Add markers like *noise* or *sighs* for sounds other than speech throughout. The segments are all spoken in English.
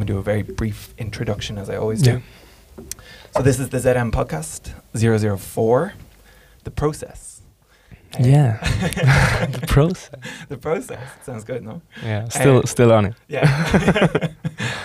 I'm going to do a very brief introduction, as I always do. So this is the ZM podcast 004, the process. Yeah. *laughs* *laughs* the process. the process sounds good, no? Yeah. Still, Uh, still on it. *laughs* Yeah.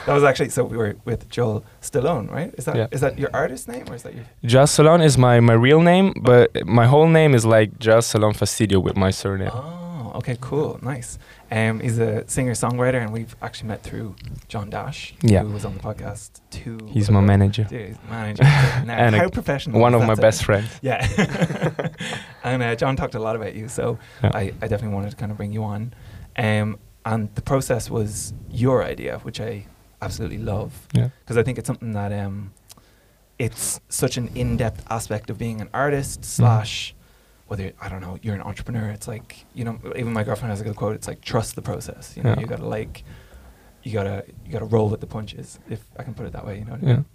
that was actually so we were with Joel Selon, right? Is that is Yeah. that your artist name or is that your? Joel Selon is my, my real name, but my whole name is like Joel Selon Fastidio with my surname. Oh, okay, cool, nice. Um, he's a singer songwriter, and we've actually met through John Dash, Yeah. who was on the podcast too. He's my manager. Dude, *laughs* manager. now, And how professional. One of my best friends. Yeah. *laughs* *laughs* and uh, John talked a lot about you, so Yeah. I, I definitely wanted to kind of bring you on. Um, and the process was your idea, which I absolutely love Yeah. because I think it's something that um, it's such an in-depth aspect of being an artist slash whether I don't know you're an entrepreneur. It's like you know even my girlfriend has a good quote. It's like trust the process. You know Yeah. you gotta like you gotta you gotta roll with the punches if I can put it that way. You know what I Yeah. mean?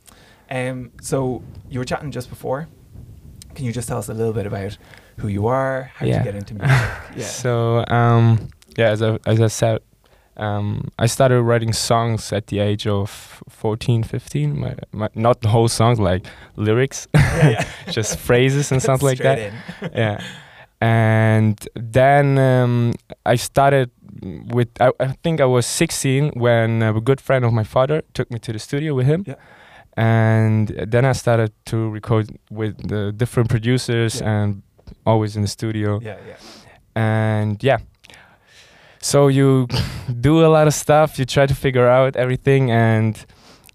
Um, so you were chatting just before. Can you just tell us a little bit about who you are? How did you get into *laughs* music? yeah. So um, yeah, as I, as I said, um, I started writing songs at the age of 14, 15. My, my, not the whole songs, like lyrics, yeah, yeah. *laughs* just phrases and *laughs* stuff like that. *laughs* Yeah. And then um, I started with, I, I think I was 16 when a good friend of my father took me to the studio with him. Yeah. And then I started to record with the different producers and always in the studio. Yeah, yeah. And yeah. So you *laughs* do a lot of stuff, you try to figure out everything. And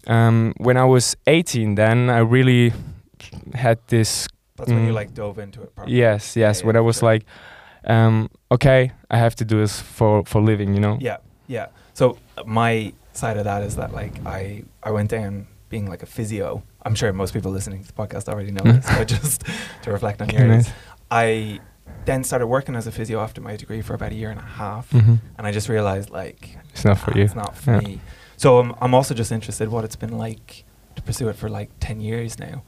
um, when I was 18, then I really had this That's when you Mm. like dove into it. Properly. Yes, yes. yeah, when I was sure. like, um, okay, I have to do this for for living, you know. Yeah, yeah. So uh, my side of that is that like I I went down being like a physio. I'm sure most people listening to the podcast already know Mm. *laughs* this, but just *laughs* to reflect on yours. I then started working as a physio after my degree for about a year and a half, Mhm. and I just realized like It's not for you. It's not for Yeah. me. So I'm I'm also just interested what it's been like to pursue it for like ten years now.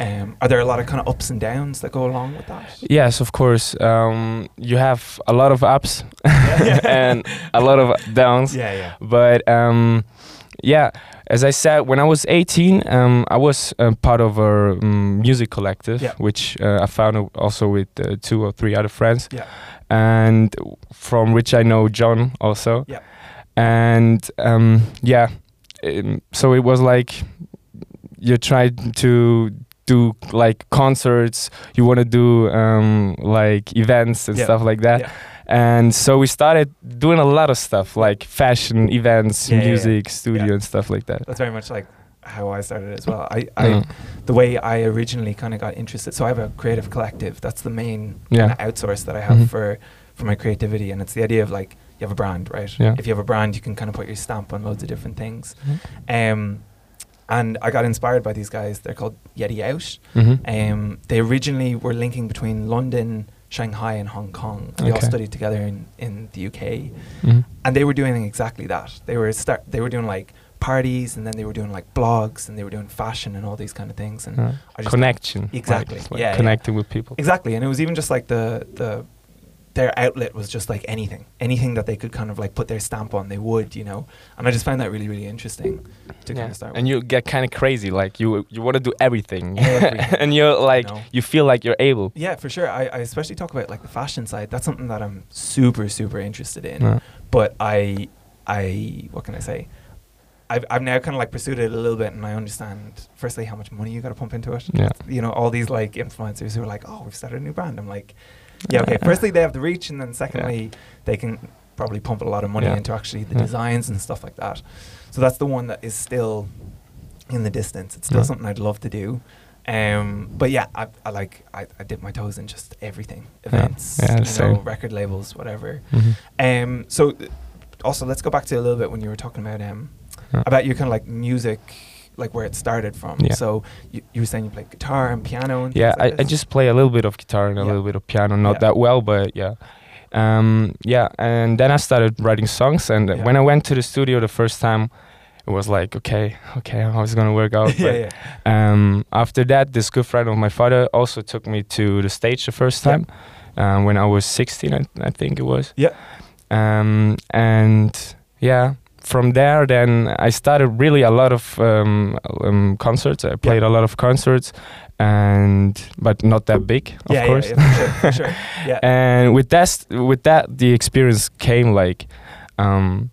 Um, are there a lot of kind of ups and downs that go along with that? Yes, of course. Um, you have a lot of ups Yeah. *laughs* *laughs* and a lot of downs. Yeah, yeah. But um, yeah, as I said, when I was 18, um, I was uh, part of a um, music collective, Yeah. which uh, I founded also with uh, two or three other friends, Yeah. and from which I know John also. Yeah. And um, yeah, um, so it was like you tried to do like concerts, you want to do um, like events and stuff like that. Yeah. And so we started doing a lot of stuff like fashion events, Yeah, yeah, yeah. music, studio, Yeah. and stuff like that. That's very much like how I started as well. I, I Mm. the way I originally kind of got interested. So I have a creative collective. That's the main Yeah. outsource that I have Mhm. for for my creativity, and it's the idea of like you have a brand, right? Yeah. If you have a brand, you can kind of put your stamp on loads of different things. Mhm. Um, and I got inspired by these guys. They're called Yeti Out. Mhm. Um, they originally were linking between London, Shanghai, and Hong Kong. They all studied together in, in the UK, Mhm. and they were doing exactly that. They were start. They were doing like parties, and then they were doing like blogs, and they were doing fashion and all these kind of things. And Uh, I just- connection. Exactly, like yeah, yeah. connecting with people. Exactly, and it was even just like the the their outlet was just like anything, anything that they could kind of like put their stamp on, they would, you know. And I just found that really, really interesting to Yeah. kind of start. And with. you get kind of crazy, like you you want to do everything, *laughs* Everything. and you're like know. you feel like you're able. yeah, for sure. I, I especially talk about like the fashion side. That's something that I'm super, super interested in. Yeah. But I, I, what can I say? I've, I've now kind of like pursued it a little bit, and I understand firstly how much money you got to pump into it. Yeah. You know, all these like influencers who are like, oh, we've started a new brand. I'm like, yeah, okay. Firstly, they have the reach, and then secondly, they can probably pump a lot of money Yeah. into actually the Yeah. designs and stuff like that. So that's the one that is still in the distance. It's still Yeah. something I'd love to do. Um, but yeah, I, I like I, I dip my toes in just everything, events, Yeah, you know, record labels, whatever. Mhm. Um, so also let's go back to a little bit when you were talking about um Yeah. about your kind of like music, like where it started from. Yeah. So you, you were saying you play guitar and piano and Yeah, like I, I just play a little bit of guitar and a Yeah. little bit of piano, not Yeah. that well, but yeah. Um, yeah, and then I started writing songs, and Yeah. when I went to the studio the first time, it was like, okay, okay, how is it gonna work out? *laughs* yeah, But, yeah, Um, after that, this good friend of my father also took me to the stage the first time um, when I was 16, I, I think it was. Yeah. Um, and yeah, from there, then I started really a lot of um, um, concerts. I played a lot of concerts, and but not that big, of yeah, course. Yeah, yeah, sure, sure. *laughs* Yeah. and with that, with that, the experience came like. Um,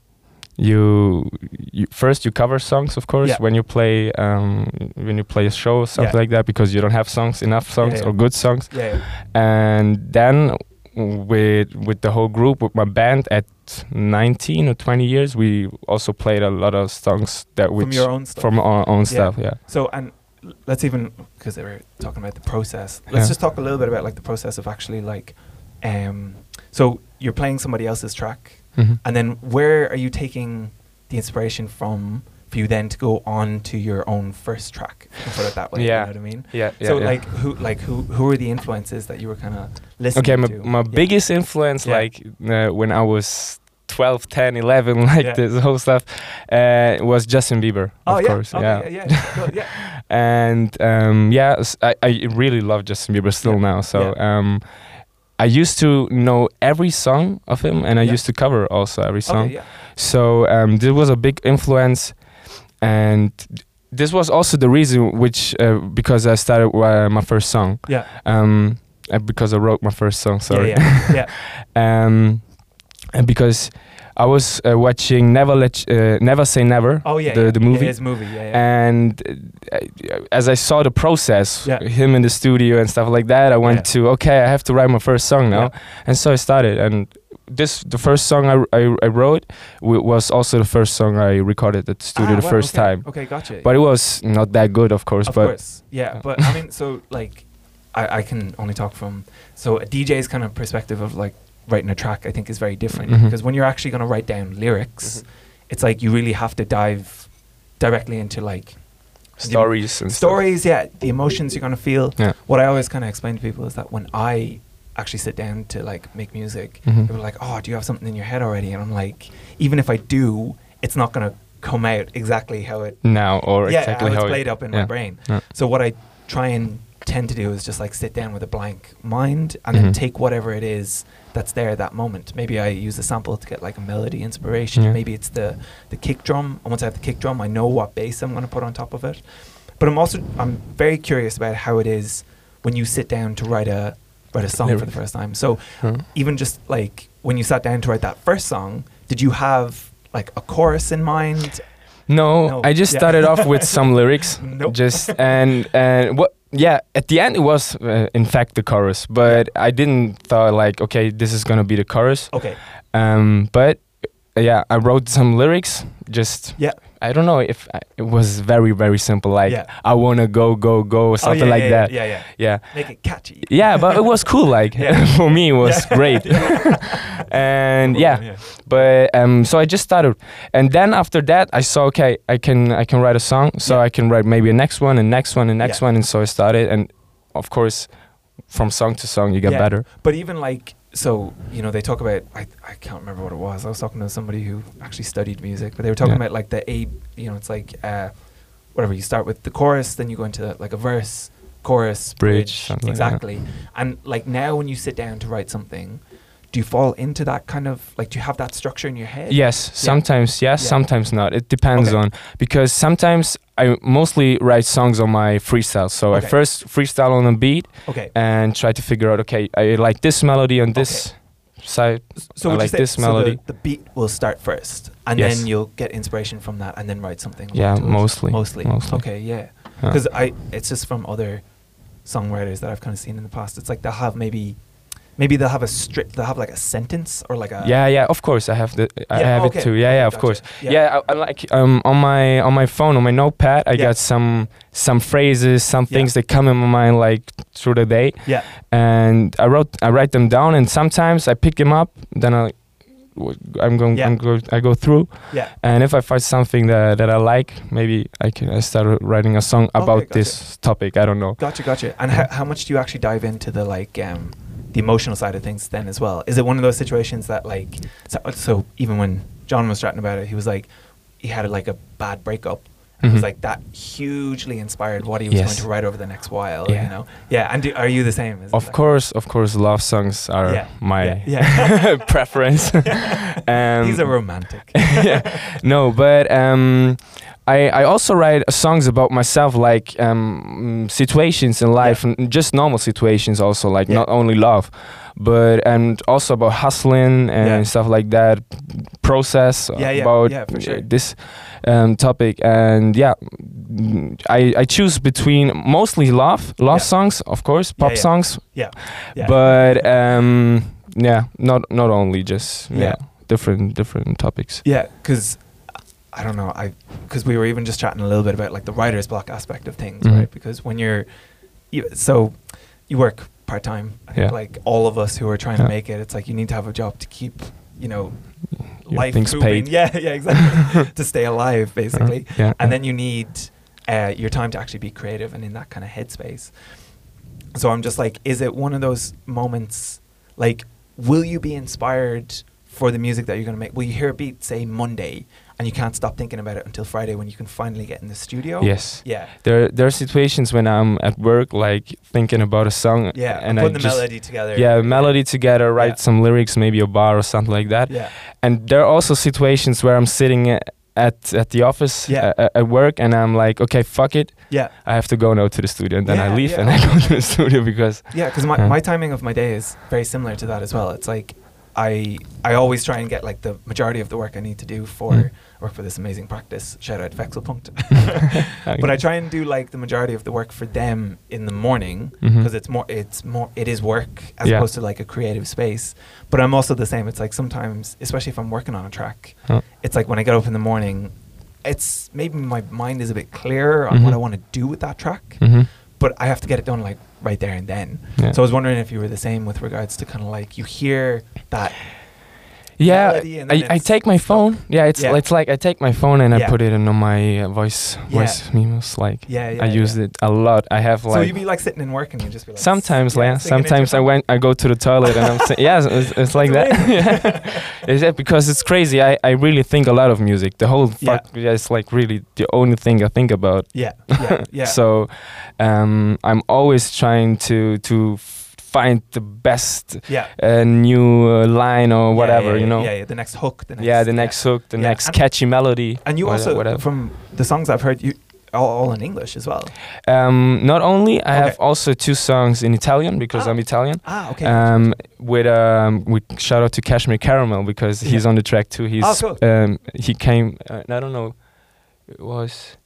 you, you first you cover songs of course Yeah. when you play um, when you play a show or something Yeah. like that because you don't have songs enough songs yeah. or good songs yeah, yeah. and then with with the whole group with my band at 19 or 20 years we also played a lot of songs that we From your own stuff. from our own Yeah. stuff yeah So and let's even because they were talking about the process. Let's Yeah. just talk a little bit about like the process of actually like, um, so you're playing somebody else's track, Mhm. and then where are you taking the inspiration from for you then to go on to your own first track? you Put it that way. Yeah. You know what I mean? yeah, yeah so yeah. like who like who who were the influences that you were kind of listening to? okay my, to? my Yeah. biggest influence like uh, when i was 12 10 11 *laughs* like this whole stuff uh, was justin bieber Oh of yeah. course okay, yeah yeah. Yeah. Cool, yeah. *laughs* and um, yeah, I, I really love Justin Bieber still now. So um, I used to know every song of him, and I Yeah. used to cover also every song. Okay. Yeah. So um, this was a big influence, and this was also the reason which uh, because I started uh, my first song. Yeah. Um, uh, because I wrote my first song. Sorry. Yeah. Yeah. yeah. *laughs* um, and because I was uh, watching Never Let uh, Never Say Never. Oh yeah. the yeah. the movie. Yeah, his movie. Yeah. yeah. And uh, as I saw the process, Yeah. him in the studio and stuff like that, I went to okay, I have to write my first song now, and so I started. And this, the first song I, I, I wrote, w- was also the first song I recorded at the studio Ah, the wow, first okay. time. Okay, gotcha. But it was not that good, of course. of but course, yeah. Yeah. But I mean, so like, I, I can only talk from so a DJ's kind of perspective of like writing a track. I think is very different Mhm. because when you're actually going to write down lyrics, it's like you really have to dive directly into like stories and stuff. stories. Yeah, the emotions you're going to feel. Yeah. What I always kind of explain to people is that when I actually sit down to like make music, Mhm. people are like, "Oh, do you have something in your head already?" And I'm like, even if I do, it's not going to come out exactly how it now or yeah, exactly how how it's it- played up in yeah. my brain. Yeah. So what I try and tend to do is just like sit down with a blank mind and then Mhm. take whatever it is that's there at that moment. Maybe I use a sample to get like a melody inspiration. Yeah. Maybe it's the the kick drum. And once I have the kick drum, I know what bass I'm going to put on top of it. But I'm also I'm very curious about how it is when you sit down to write a write a song for the first time. So Huh. even just like when you sat down to write that first song, did you have like a chorus in mind? No, No, I just yeah. started off with *laughs* some lyrics. Nope. Just and and what yeah, at the end it was uh, in fact the chorus, but I didn't thought like okay, this is to be the chorus. Okay. Um but yeah, I wrote some lyrics just Yeah. I don't know if I, it was very very simple like Yeah. I want to go go go something oh, yeah, like yeah, that. Yeah, yeah. Yeah. Make it catchy. Yeah, but it was cool like *laughs* *laughs* for me it was great. *laughs* and yeah, but um, so I just started, and then after that, I saw okay, I can I can write a song, so. I can write maybe a next one, and next one, and next one, and so I started, and of course, from song to song, you get better. But even like so, you know, they talk about I I can't remember what it was. I was talking to somebody who actually studied music, but they were talking Yeah. about like the A. You know, it's like uh, whatever. You start with the chorus, then you go into like a verse, chorus, Bridge, bridge. something like exactly. And like now, when you sit down to write something, do you fall into that kind of like? Do you have that structure in your head? Yes, sometimes yes, Yeah. sometimes not. It depends Okay. on because sometimes I mostly write songs on my freestyle. So Okay. I first freestyle on a beat Okay. and try to figure out okay, I like this melody on this side. So I you like say this so melody. the, the beat will start first, and Yes. then you'll get inspiration from that, and then write something. Yeah, mostly, Mostly. mostly. Okay. Yeah. Yeah. Because I, it's just from other songwriters that I've kind of seen in the past. It's like they'll have maybe, maybe they'll have a strict, they'll have like a sentence or like a. yeah, yeah, of course I have the I Yeah, have okay, it too. Yeah, yeah, of gotcha. course. Yeah. Yeah, I, I like um on my on my phone on my notepad I Yeah. got some some phrases, some things that come in my mind like through the day, Yeah. and I wrote I write them down, and sometimes I pick them up, then I I'm going Yeah. I'm go, I go through, Yeah. and if I find something that, that I like, maybe I can I start writing a song about gotcha. this topic. I don't know. Gotcha. Gotcha. And how, how much do you actually dive into the like um, the emotional side of things then as well? Is it one of those situations that like so, so even when John was chatting about it, he was like he had like a bad breakup. It was Mhm. like that hugely inspired what he was Yes. going to write over the next while. Yeah. You know, yeah. And do, are you the same? Of like- course, of course, love songs are Yeah, my yeah, *laughs* yeah. *laughs* preference. *laughs* um, He's a romantic. yeah. No, but um, I I also write songs about myself, like um, situations in life, and just normal situations, also like Yeah. not only love, but and also about hustling and Yeah. stuff like that. Process Yeah, yeah, about yeah, sure. this um, topic, and yeah, mm, I I choose between mostly love, love Yeah. songs, of course, pop yeah. songs, Yeah. yeah. but um, yeah, not not only just yeah, Yeah. different different topics. Yeah, because I don't know. I because we were even just chatting a little bit about like the writer's block aspect of things, Mhm. right? Because when you're, you, so you work part time. Yeah. Like all of us who are trying to make it, it's like you need to have a job to keep, you know, Your life moving. paid. *laughs* Yeah, yeah, exactly. *laughs* to stay alive, basically. Uh, yeah. and then you need uh, your time to actually be creative and in that kind of headspace. So I'm just like, is it one of those moments? Like, will you be inspired for the music that you're going to make? Will you hear a beat say Monday and you can't stop thinking about it until Friday when you can finally get in the studio? yes. Yeah. There there are situations when I'm at work, like thinking about a song, Yeah. and I putting the just melody together. yeah melody together, write Yeah. some lyrics, maybe a bar or something like that. Yeah. And there are also situations where I'm sitting at at the office Yeah. uh, at work, and I'm like, okay, fuck it, Yeah. I have to go now to the studio, and then I leave yeah. and I go to the *laughs* studio because Yeah, because my, Yeah. my timing of my day is very similar to that as well. It's like I I always try and get like the majority of the work I need to do for Mm. Work for this amazing practice. Shout out Vexelpunkt. *laughs* *laughs* But I try and do like the majority of the work for them in the morning because it's more it's more it is work as Yeah. opposed to like a creative space. But I'm also the same. It's like sometimes, especially if I'm working on a track, it's like when I get up in the morning, it's maybe my mind is a bit clearer on what Mhm. I want to do with that track Mhm. but I have to get it done like right there and then. Yeah. So I was wondering if you were the same with regards to kind of like you hear that. Yeah, I, I take my phone. Yeah, it's Yeah. it's like I take my phone and I put it in on my uh, voice Yeah. voice memos. Like Yeah, yeah. I use yeah. it a lot. I have like So you'd be like sitting and working and you just be like. sometimes, yeah, yeah. Sometimes I went, I go to the toilet and I'm *laughs* saying, yeah, it's, it's like that. *laughs* Yeah, Is that because it's crazy? I, I really think a lot of music. The whole Yeah. fuck, yeah, it's like really the only thing I think about. Yeah, yeah, yeah. *laughs* So, um, I'm always trying to to find the best yeah. uh, new uh, line or Yeah, whatever, yeah, you know. Yeah, yeah. The next hook. The next, yeah, the next hook, the Yeah, next and- catchy melody. And you also, whatever. from the songs I've heard, you all, all in English as well. Um, not only I have also two songs in Italian because Ah. I'm Italian. Ah, okay. Um, with um, with shout out to Kashmir Caramel because he's Yeah. on the track too. He's Oh, cool. um, he came. Uh, I don't know. It was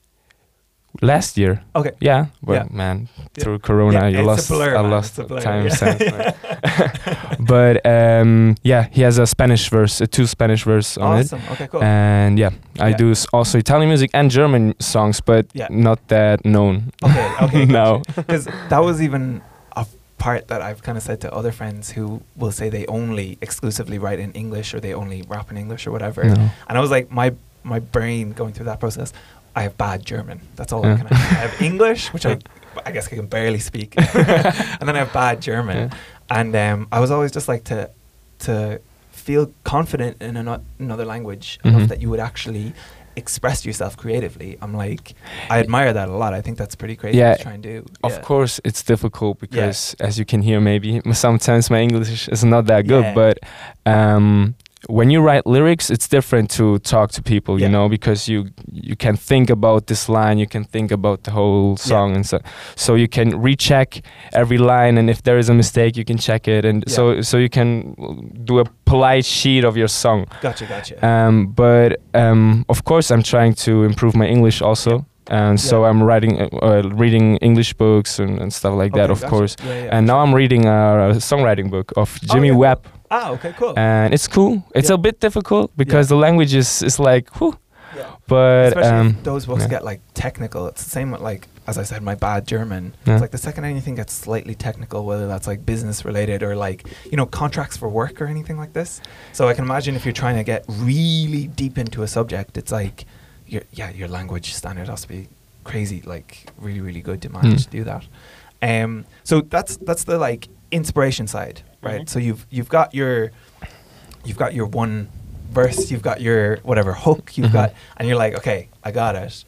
last year. okay. Yeah, but Yeah. man, Yeah. through Corona, Yeah, you it's a lost. blur, I lost a blur, time yeah. sense. *laughs* *laughs* but um, yeah, he has a Spanish verse, a two Spanish verse on it. Awesome. Okay, cool. And yeah, I Yeah. do also Italian music and German songs, but Yeah. not that known. Okay, okay. *laughs* no. Because that was even a part that I've kind of said to other friends who will say they only exclusively write in English or they only rap in English or whatever. No. And I was like, my my brain going through that process, I have bad German. That's all I can have. I have English, which I *laughs* I guess I can barely speak, *laughs* and then I have bad German. Yeah. And um, I was always just like to to feel confident in ano- another language enough Mhm. that you would actually express yourself creatively. I'm like, I admire that a lot. I think that's pretty crazy Yeah, to try and do. Of Yeah. course, it's difficult because, as you can hear, maybe *laughs* sometimes my English is not that good. Yeah. But um, when you write lyrics, it's different to talk to people, Yeah. you know, because you you can think about this line, you can think about the whole song, and so so you can recheck every line, and if there is a mistake, you can check it, and Yeah. so so you can do a polite sheet of your song. Gotcha, gotcha. Um, but um, of course, I'm trying to improve my English also. And so I'm writing, uh, uh, reading English books and, and stuff like that, of gotcha. course. Yeah, yeah, And now. I'm reading a, a songwriting book of Oh, Jimmy yeah. Webb, Ah, okay, cool. and it's cool. It's Yeah. a bit difficult because the language is, is like, whew, yeah. but Especially um, if those books yeah. get like technical. It's the same with like, as I said, my bad German. Yeah. It's like the second anything gets slightly technical, whether that's like business related or like you know contracts for work or anything like this. So I can imagine if you're trying to get really deep into a subject, it's like, your yeah, your language standard has to be crazy, like really really good to manage Mm. to do that. Um, so that's that's the like inspiration side, right? Mhm. So you've you've got your you've got your one verse, you've got your whatever hook, you've Mhm. got, and you're like, okay, I got it.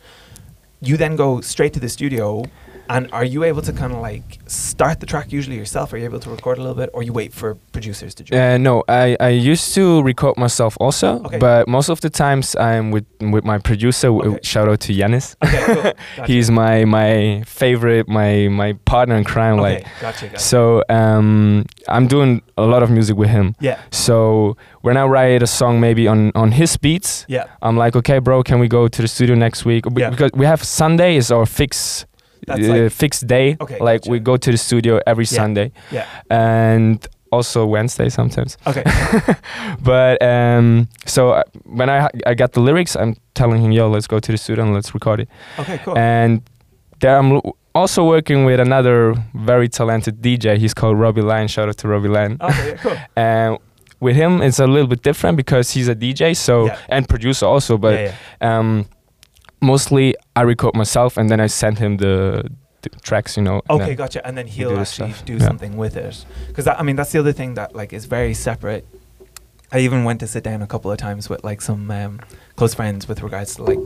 you then go straight to the studio. And are you able to kind of like start the track usually yourself? Are you able to record a little bit, or you wait for producers to join? Uh, no, I, I used to record myself also, Okay. but most of the times I'm with with my producer. w- Okay. Shout out to Yanis. Okay, cool. *laughs* Gotcha. He's my my favorite, my my partner in crime. okay, Like gotcha, gotcha. so, um, I'm doing a lot of music with him. yeah, So when I write a song, maybe on on his beats, yeah, I'm like, okay, bro, can we go to the studio next week? Yeah. Because we have Sunday is our fix. Like- fixed day. Okay, like gotcha. we go to the studio every Yeah. Sunday yeah. and also Wednesday sometimes. Okay, *laughs* but um, so uh, when I I got the lyrics, I'm telling him, "Yo, let's go to the studio and let's record it." okay, cool. And there I'm also working with another very talented DJ. He's called Robbie Lyon. Shout out to Robbie Lyon. okay, yeah, cool. *laughs* And with him, it's a little bit different because he's a DJ, so Yeah. and producer also. But yeah. um, mostly I record myself and then I send him the, the tracks. You know. Okay, gotcha. And then he'll the actually do Yeah. something with it, because I mean that's the other thing that like is very separate. I even went to sit down a couple of times with like some um, close friends with regards to like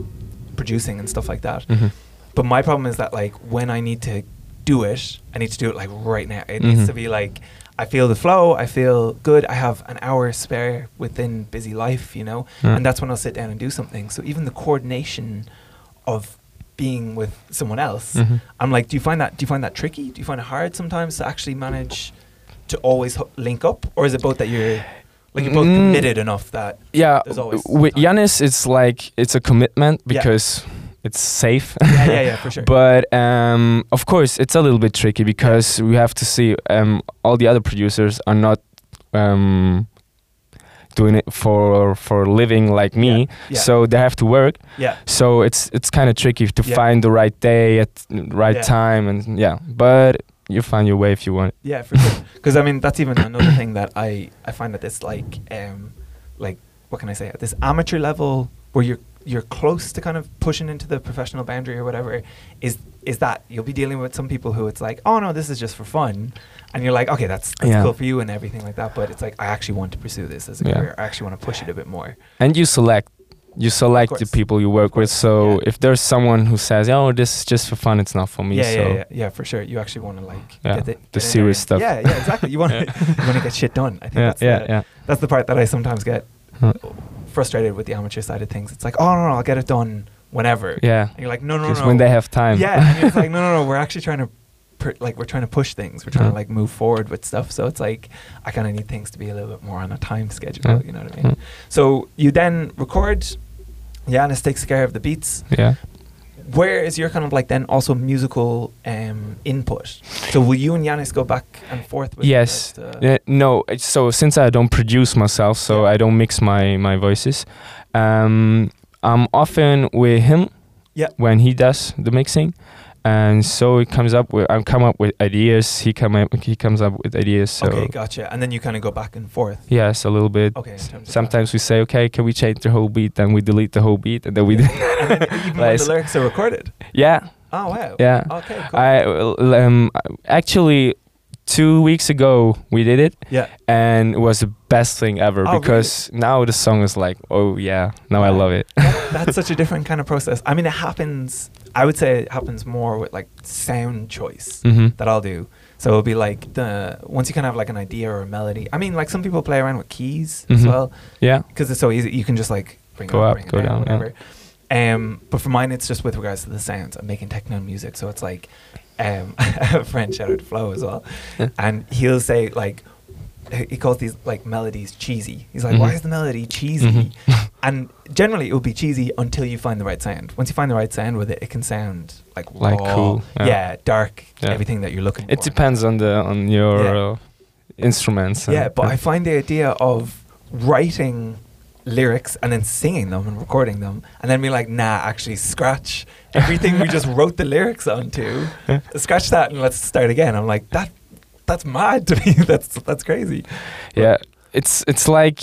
producing and stuff like that. Mhm. But my problem is that like when I need to do it, I need to do it like right now. It needs Mhm. to be like I feel the flow, I feel good, I have an hour spare within busy life, you know, and that's when I'll sit down and do something. So even the coordination of being with someone else, Mhm. I'm like, do you find that do you find that tricky? Do you find it hard sometimes to actually manage to always ho- link up, or is it both that you're like you're both Mm. committed enough that yeah There's always with. Yanis it's like it's a commitment Yeah. because it's safe yeah yeah yeah for sure *laughs* but um, of course it's a little bit tricky because we have to see um, all the other producers are not um, doing it for for living like me. Yeah, so they have to work. Yeah. So it's it's kind of tricky to find the right day at right time and yeah. But you find your way if you want. Yeah, for sure. *laughs* Because I mean, that's even another thing that I I find that this like um like what can I say? At this amateur level where you're you're close to kind of pushing into the professional boundary or whatever is is that you'll be dealing with some people who it's like oh no this is just for fun and you're like okay that's, that's Yeah. cool for you and everything like that but it's like I actually want to pursue this as a Yeah. career I actually want to push it a bit more and you select you select the people you work with so if there's someone who says oh this is just for fun it's not for me yeah, so yeah yeah yeah for sure you actually want to like get the, get serious stuff. yeah yeah exactly you want to *laughs* you want to get shit done I think yeah that's yeah, the, yeah. that's the part that I sometimes get Huh. frustrated with the amateur side of things. It's like, oh no, no, I'll get it done whenever. yeah And you're like, no, no, just no. when they have time Yeah, and it's like, *laughs* no, no, no. We're actually trying to, per- like, we're trying to push things. We're trying Yeah. to like move forward with stuff. So it's like, I kind of need things to be a little bit more on a time schedule. Yeah. You know what I mean? So you then record. Yanis takes care of the beats. yeah Where is your kind of like then also musical um, input? So will you and Yanis go back and forth with yes Yeah, no so since i don't produce myself so Yeah. i don't mix my my voices um i'm often with him Yeah. when he does the mixing and so it comes up with i come up with ideas he come up he comes up with ideas so okay, gotcha. And then you kind of go back and forth. yes a little bit Okay. In terms of that. sometimes we say okay can we change the whole beat then we delete the whole beat and then we do and then even when Like- the lyrics are recorded. yeah Oh wow. yeah Okay. Cool. i um actually two weeks ago we did it yeah. and it was the best thing ever Oh, because now the song is like oh yeah now i love it That- *laughs* that's such a different kind of process. I mean, it happens. I would say it happens more with like sound choice hmm that I'll do. So it'll be like the once you kind of have like an idea or a melody. I mean, like some people play around with keys as Mhm. well yeah because it's so easy. You can just like bring Go it up, up, bring it go down, down, yeah. whatever. Um, but for mine, it's just with regards to the sounds. I'm making techno music, so it's like um, *laughs* a friend shout out Flo as well, Yeah. and he'll say like he calls these like melodies cheesy. He's like, Mhm. why is the melody cheesy? Mhm. *laughs* And generally, it will be cheesy until you find the right sound. Once you find the right sound with it, it can sound like Like raw, cool, yeah. yeah. dark, Yeah. everything that you're looking for. it for. depends on the on your Yeah. uh, instruments Yeah, but I find the idea of writing lyrics and then singing them and recording them and then be like, nah, actually scratch everything we just *laughs* wrote the lyrics onto. Scratch that and let's start again. I'm like, that that's mad to me. *laughs* that's that's crazy. yeah it's it's like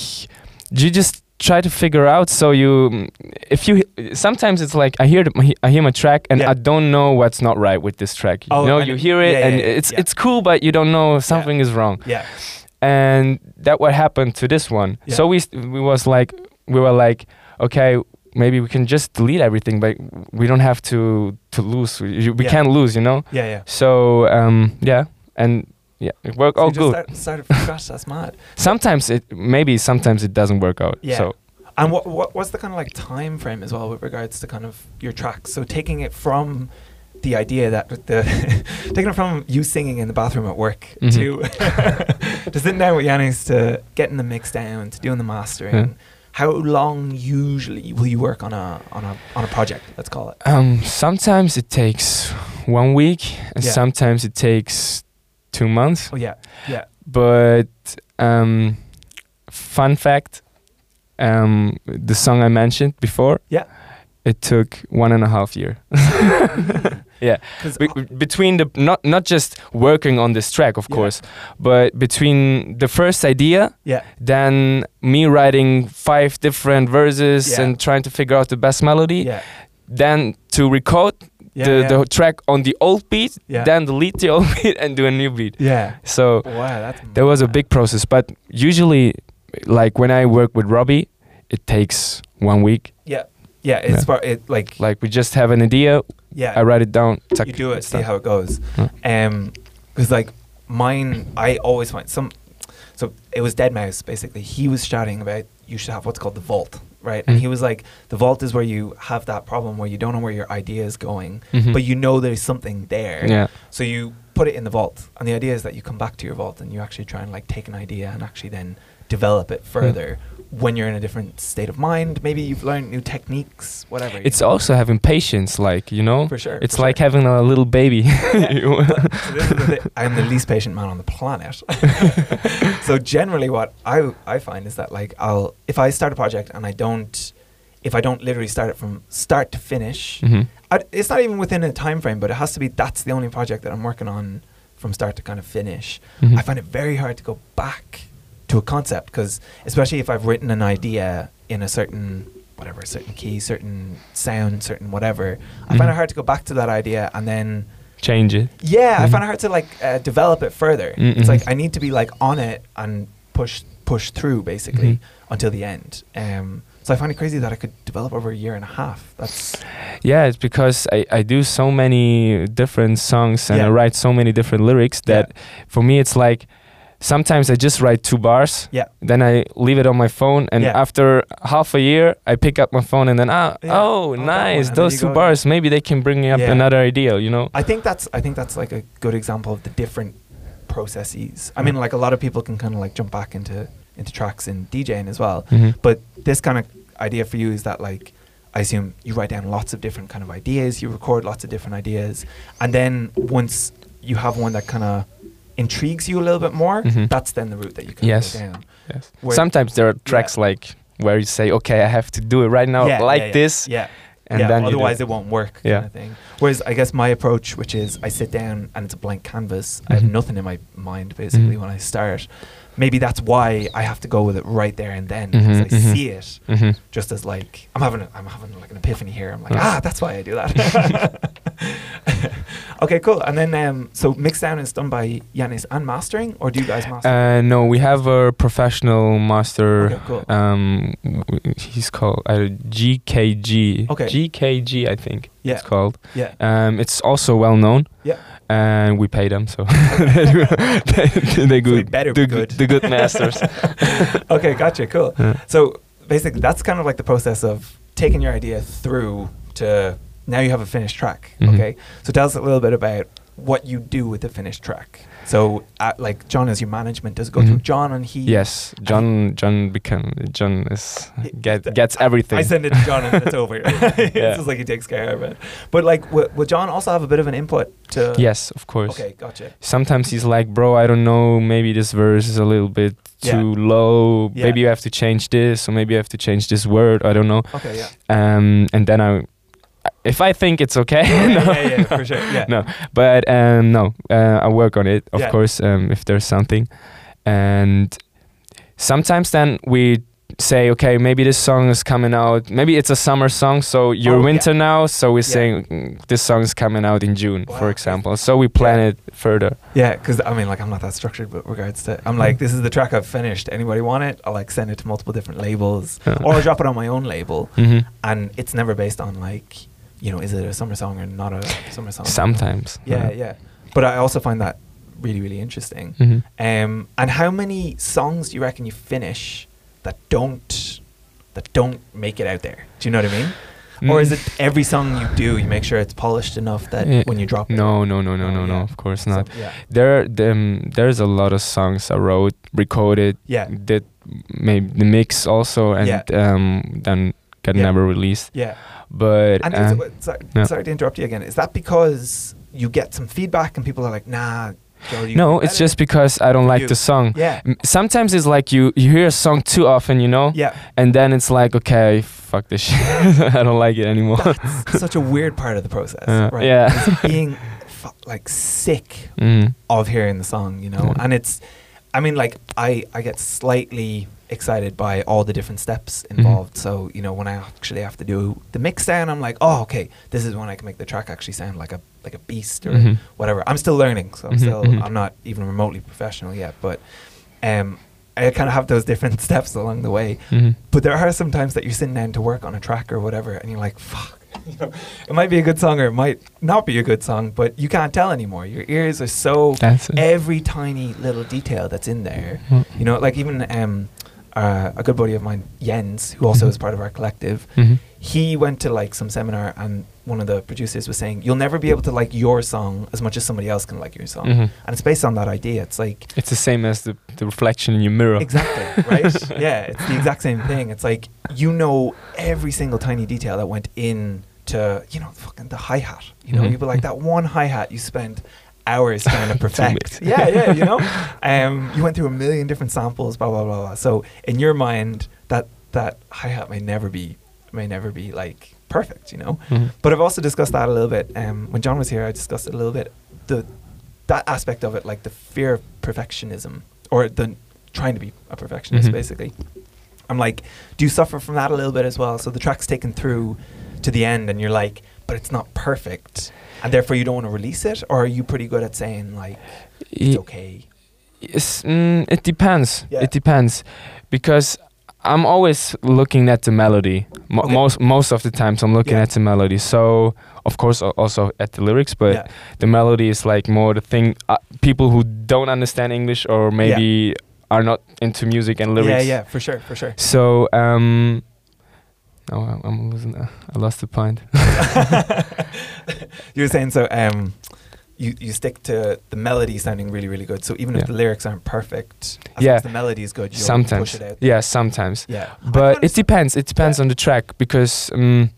do you just try to figure out so you if you sometimes it's like i hear the, i hear my track and Yeah. i don't know what's not right with this track Oh, you know you hear it yeah, and yeah, it's it's cool but you don't know something is wrong Yeah. and that what happened to this one so we we was like we were like okay maybe we can just delete everything, but we don't have to to lose. We, we can't lose, you know. Yeah, yeah. So um, yeah, and yeah, it worked So all good. start- started from scratch. That's mad. Sometimes it maybe sometimes it doesn't work out. Yeah. So And what, what what's the kind of like time frame as well with regards to kind of your tracks? So taking it from the idea that the *laughs* taking it from you singing in the bathroom at work Mhm. to *laughs* to sitting down with Yanis to getting the mix down to doing the mastering. Yeah. How long usually will you work on a on a on a project? Let's call it. um, sometimes it takes one week, and Yeah. sometimes it takes two months. Oh yeah, yeah. But um, fun fact, um, the song I mentioned before, Yeah. it took one and a half year. *laughs* yeah, Be- between the not not just working on this track, of Yeah. course, but between the first idea, yeah, then me writing five different verses Yeah. and trying to figure out the best melody, yeah, then to record yeah, the, yeah. the track on the old beat, Yeah. then delete the old *laughs* beat and do a new beat. yeah. So Wow, that's there was a big process, but usually, like when I work with Robbie, it takes one week. Yeah, yeah. It's Yeah. it like Like we just have an idea, yeah. I write it down, tuck, you do it, see how it goes. Huh. Um, because like mine, I always find some. So it was deadmau5 basically. He was shouting about you should have what's called the vault, right? And Mm. he was like, the vault is where you have that problem where you don't know where your idea is going, Mhm. but you know there's something there. Yeah, So you put it in the vault, and the idea is that you come back to your vault and you actually try and like take an idea and actually then develop it further. When you're in a different state of mind, maybe you've learned new techniques, whatever. it's know. also having patience, like you know, for sure. it's for like sure. having a little baby. *laughs* You- But- *laughs* so this is the I'm the least patient man on the planet. *laughs* so generally, what I I find is that like I'll if I start a project and I don't, if I don't literally start it from start to finish, Mhm. I, it's not even within a time frame, but it has to be that's the only project that I'm working on from start to kind of finish. Mhm. I find it very hard to go back to a concept because especially if I've written an idea in a certain whatever certain key, certain sound, certain whatever, I find Mhm. it hard to go back to that idea and then change it. yeah, I Mhm. find it hard to like uh, develop it further. Mm, It's like. I need to be like on it and push push through basically Mhm. until the end. Um, so I find it crazy that I could develop over a year and a half. That's Yeah, it's because I, I do so many different songs and I write so many different lyrics Yeah. that for me it's like sometimes I just write two bars, yeah, then I leave it on my phone, and Yeah. after half a year I pick up my phone and then ah Yeah. oh Oh, nice those two bars maybe they can bring me up Yeah. another idea you know I think that's I think that's like a good example of the different processes. I mean, like a lot of people can kind of like jump back into into tracks and DJing as well. Mhm. But this kind of idea for you is that like I assume you write down lots of different kind of ideas, you record lots of different ideas, and then once you have one that kind of intrigues you a little bit more, Mhm. that's then the route that you can Yes. go down. yes. Where- sometimes there are tracks like where you say okay I have to do it right now Yeah, like yeah, yeah. this Yeah. and yeah, then otherwise it. won't work Yeah. kind of thing. Whereas I guess my approach, which is I sit down and it's a blank canvas, I have Mhm. nothing in my mind basically Mhm. when I start. Maybe that's why I have to go with it right there and then because Mhm, I mhm. see it Mhm. just as like I'm having a, I'm having like an epiphany here. I'm like Yeah. ah that's why I do that. *laughs* okay, cool. And then um, so mixdown is done by Yanis and mastering, or do you guys master? Uh, no, we have a professional master. Okay, cool. Um, he's called uh, GKG. Okay. GKG, I think yeah, it's called. yeah, Um, it's also well known. Yeah. And we pay them, so they, *laughs* *laughs* they, So good. they better be the, good. The good masters. *laughs* okay, gotcha. Cool. Yeah. So basically, that's kind of like the process of taking your idea through to now you have a finished track. Mhm. Okay, so tell us a little bit about what you do with the finished track. So, uh, like John is your management. Does it go through Mhm. John and he? yes, John. John become John is get gets everything. I send it to John and it's over. *laughs* *laughs* it's Yeah. just like he takes care of it. But like, will, will John also have a bit of an input to? yes, of course. Okay, gotcha. Sometimes he's like, bro, I don't know, maybe this verse is a little bit Yeah. too low. Yeah. Maybe you have to change this, or maybe you have to change this word. I don't know. Okay, yeah. um, and then I, if I think it's okay, Yeah, *laughs* no. yeah, yeah, for sure. Yeah. *laughs* no, but um, no, uh, I work on it, of Yeah. course, um, if there's something, and sometimes then we say, okay, maybe this song is coming out. Maybe it's a summer song, so you're Oh, yeah. winter now. So we're Yeah. saying mm, this song is coming out in June, Wow. for example. So we plan it further. Yeah, because I mean, like, I'm not that structured, but regards to, I'm Mm. like, this is the track I've finished. Anybody want it? I'll like send it to multiple different labels, or I'll drop it on my own label, hmm and it's never based on like, you know, is it a summer song or not a summer song? Sometimes. Yeah, yeah. But I also find that really, really interesting. hmm Um, and how many songs do you reckon you finish that don't that don't make it out there? Do you know what I mean? Or is it every song you do, you make sure it's polished enough that Yeah. when you drop it? No, no, no, no, Oh, no, no. Of course So, not. yeah. There, um, there's a lot of songs I wrote, recorded, Yeah. did maybe the mix also, and Yeah. um, then got Yeah. never released. Yeah. But And is it, sorry, yeah. sorry to interrupt you again. Is that because you get some feedback and people are like, nah, Joe, you no, it's just because I don't like You. the song. Yeah. Sometimes it's like you you hear a song too often, you know, Yeah. and then it's like, okay, fuck this shit, *laughs* I don't like it anymore. That's such a weird part of the process. Uh, right? yeah. It's *laughs* being like sick mm. of hearing the song, you know? And it's, I mean, like, I, I get slightly excited by all the different steps involved. So, you know, when I actually have to do the mix down, I'm like, oh, okay, this is when I can make the track actually sound like a like a beast or Mhm. whatever. I'm still learning, so I'm Mhm, still, mhm. I'm not even remotely professional yet, but um, I kind of have those different *laughs* steps along the way. Mhm. But there are some times that you're sitting down to work on a track or whatever, and you're like, "Fuck." *laughs* You know, it might be a good song or it might not be a good song, but you can't tell anymore. Your ears are so every tiny little detail that's in there. Mm. You know, like even um, uh, a good buddy of mine, Jens, who also Mhm. is part of our collective, Mhm. he went to like some seminar, and one of the producers was saying, "You'll never be able to like your song as much as somebody else can like your song," Mhm. and it's based on that idea. It's like It's the same as the, the reflection in your mirror. Exactly, right? *laughs* yeah, it's the exact same thing. It's like you know every single tiny detail that went in to, you know, fucking the hi hat. You know, Mhm. you'd be like that one hi hat you spent hours trying to perfect. yeah, yeah, you know? *laughs* Um, you went through a million different samples, blah, blah, blah, blah. So in your mind, that, that hi hat may never be, may never be like perfect, you know? Mhm. But I've also discussed that a little bit. Um, when John was here, I discussed it a little bit. The that aspect of it, like the fear of perfectionism, or the trying to be a perfectionist, Mhm. basically. I'm like, do you suffer from that a little bit as well? So the track's taken through to the end, and you're like, but it's not perfect, and therefore you don't want to release it, or are you pretty good at saying like it's okay? Mm, it depends. Yeah. It depends, because I'm always looking at the melody. Mo- Okay. Most most of the times I'm looking Yeah. at the melody. So of course also at the lyrics, but yeah, the melody is like more the thing. Uh, people who don't understand English or maybe are not into music and lyrics. yeah, yeah, for sure, for sure. So um, oh, I'm- I'm losing. Uh, I lost the point. *laughs* you were saying so. Um, you you stick to the melody sounding really really good. So even if the lyrics aren't perfect, as long Yeah. as the melody is good, you'll sometimes, push it out. yeah, sometimes. Yeah, but it depends it depends Yeah. on the track because um,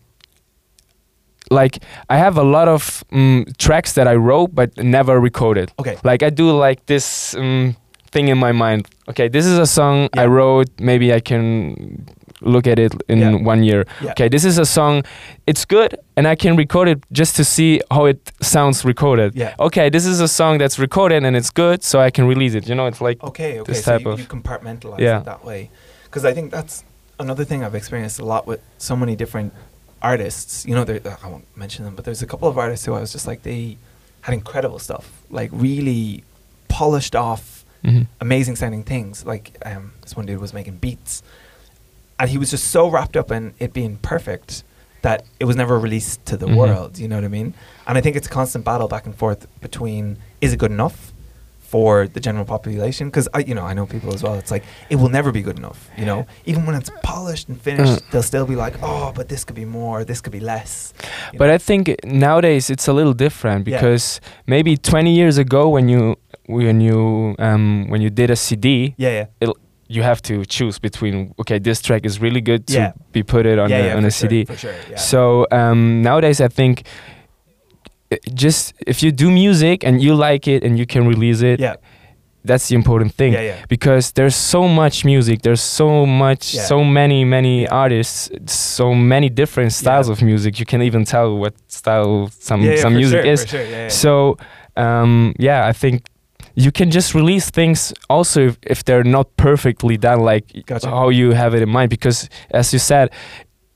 like i have a lot of um, tracks that i wrote but never recorded Okay. like i do like this um, thing in my mind okay this is a song i wrote maybe i can look at it in Yeah. one year Yeah. okay this is a song it's good and i can record it just to see how it sounds recorded Yeah. okay this is a song that's recorded and it's good so i can release it you know it's like Okay, okay. this so type you, of- you compartmentalize Yeah. it that way, because I think that's another thing I've experienced a lot with so many different artists. You know, there, I won't mention them, but there's a couple of artists who I was just like they had incredible stuff, like really polished off, mhm. amazing sounding things. Like um, this one dude was making beats, and he was just so wrapped up in it being perfect that it was never released to the Mhm. world. You know what I mean? And I think it's a constant battle back and forth between is it good enough for the general population? Because I, you know, I know people as well. It's like it will never be good enough. You know, even when it's polished and finished, Uh. they'll still be like, oh, but this could be more. This could be less. you But know? I think nowadays it's a little different Yeah. because maybe 20 years ago when you when you um, when you did a CD, yeah, yeah, you have to choose between okay, this track is really good to Yeah. be put it on yeah, a, yeah, on a sure, CD. for sure. Yeah. So um, nowadays I think just if you do music and you like it and you can release it, yeah, that's the important thing. yeah, yeah. Because there's so much music, there's so much, so many, many artists, so many different styles of music. You can even tell what style some some music sure, is. Sure. So um, yeah, I think you can just release things also if, if they're not perfectly done like Gotcha. how you have it in mind because as you said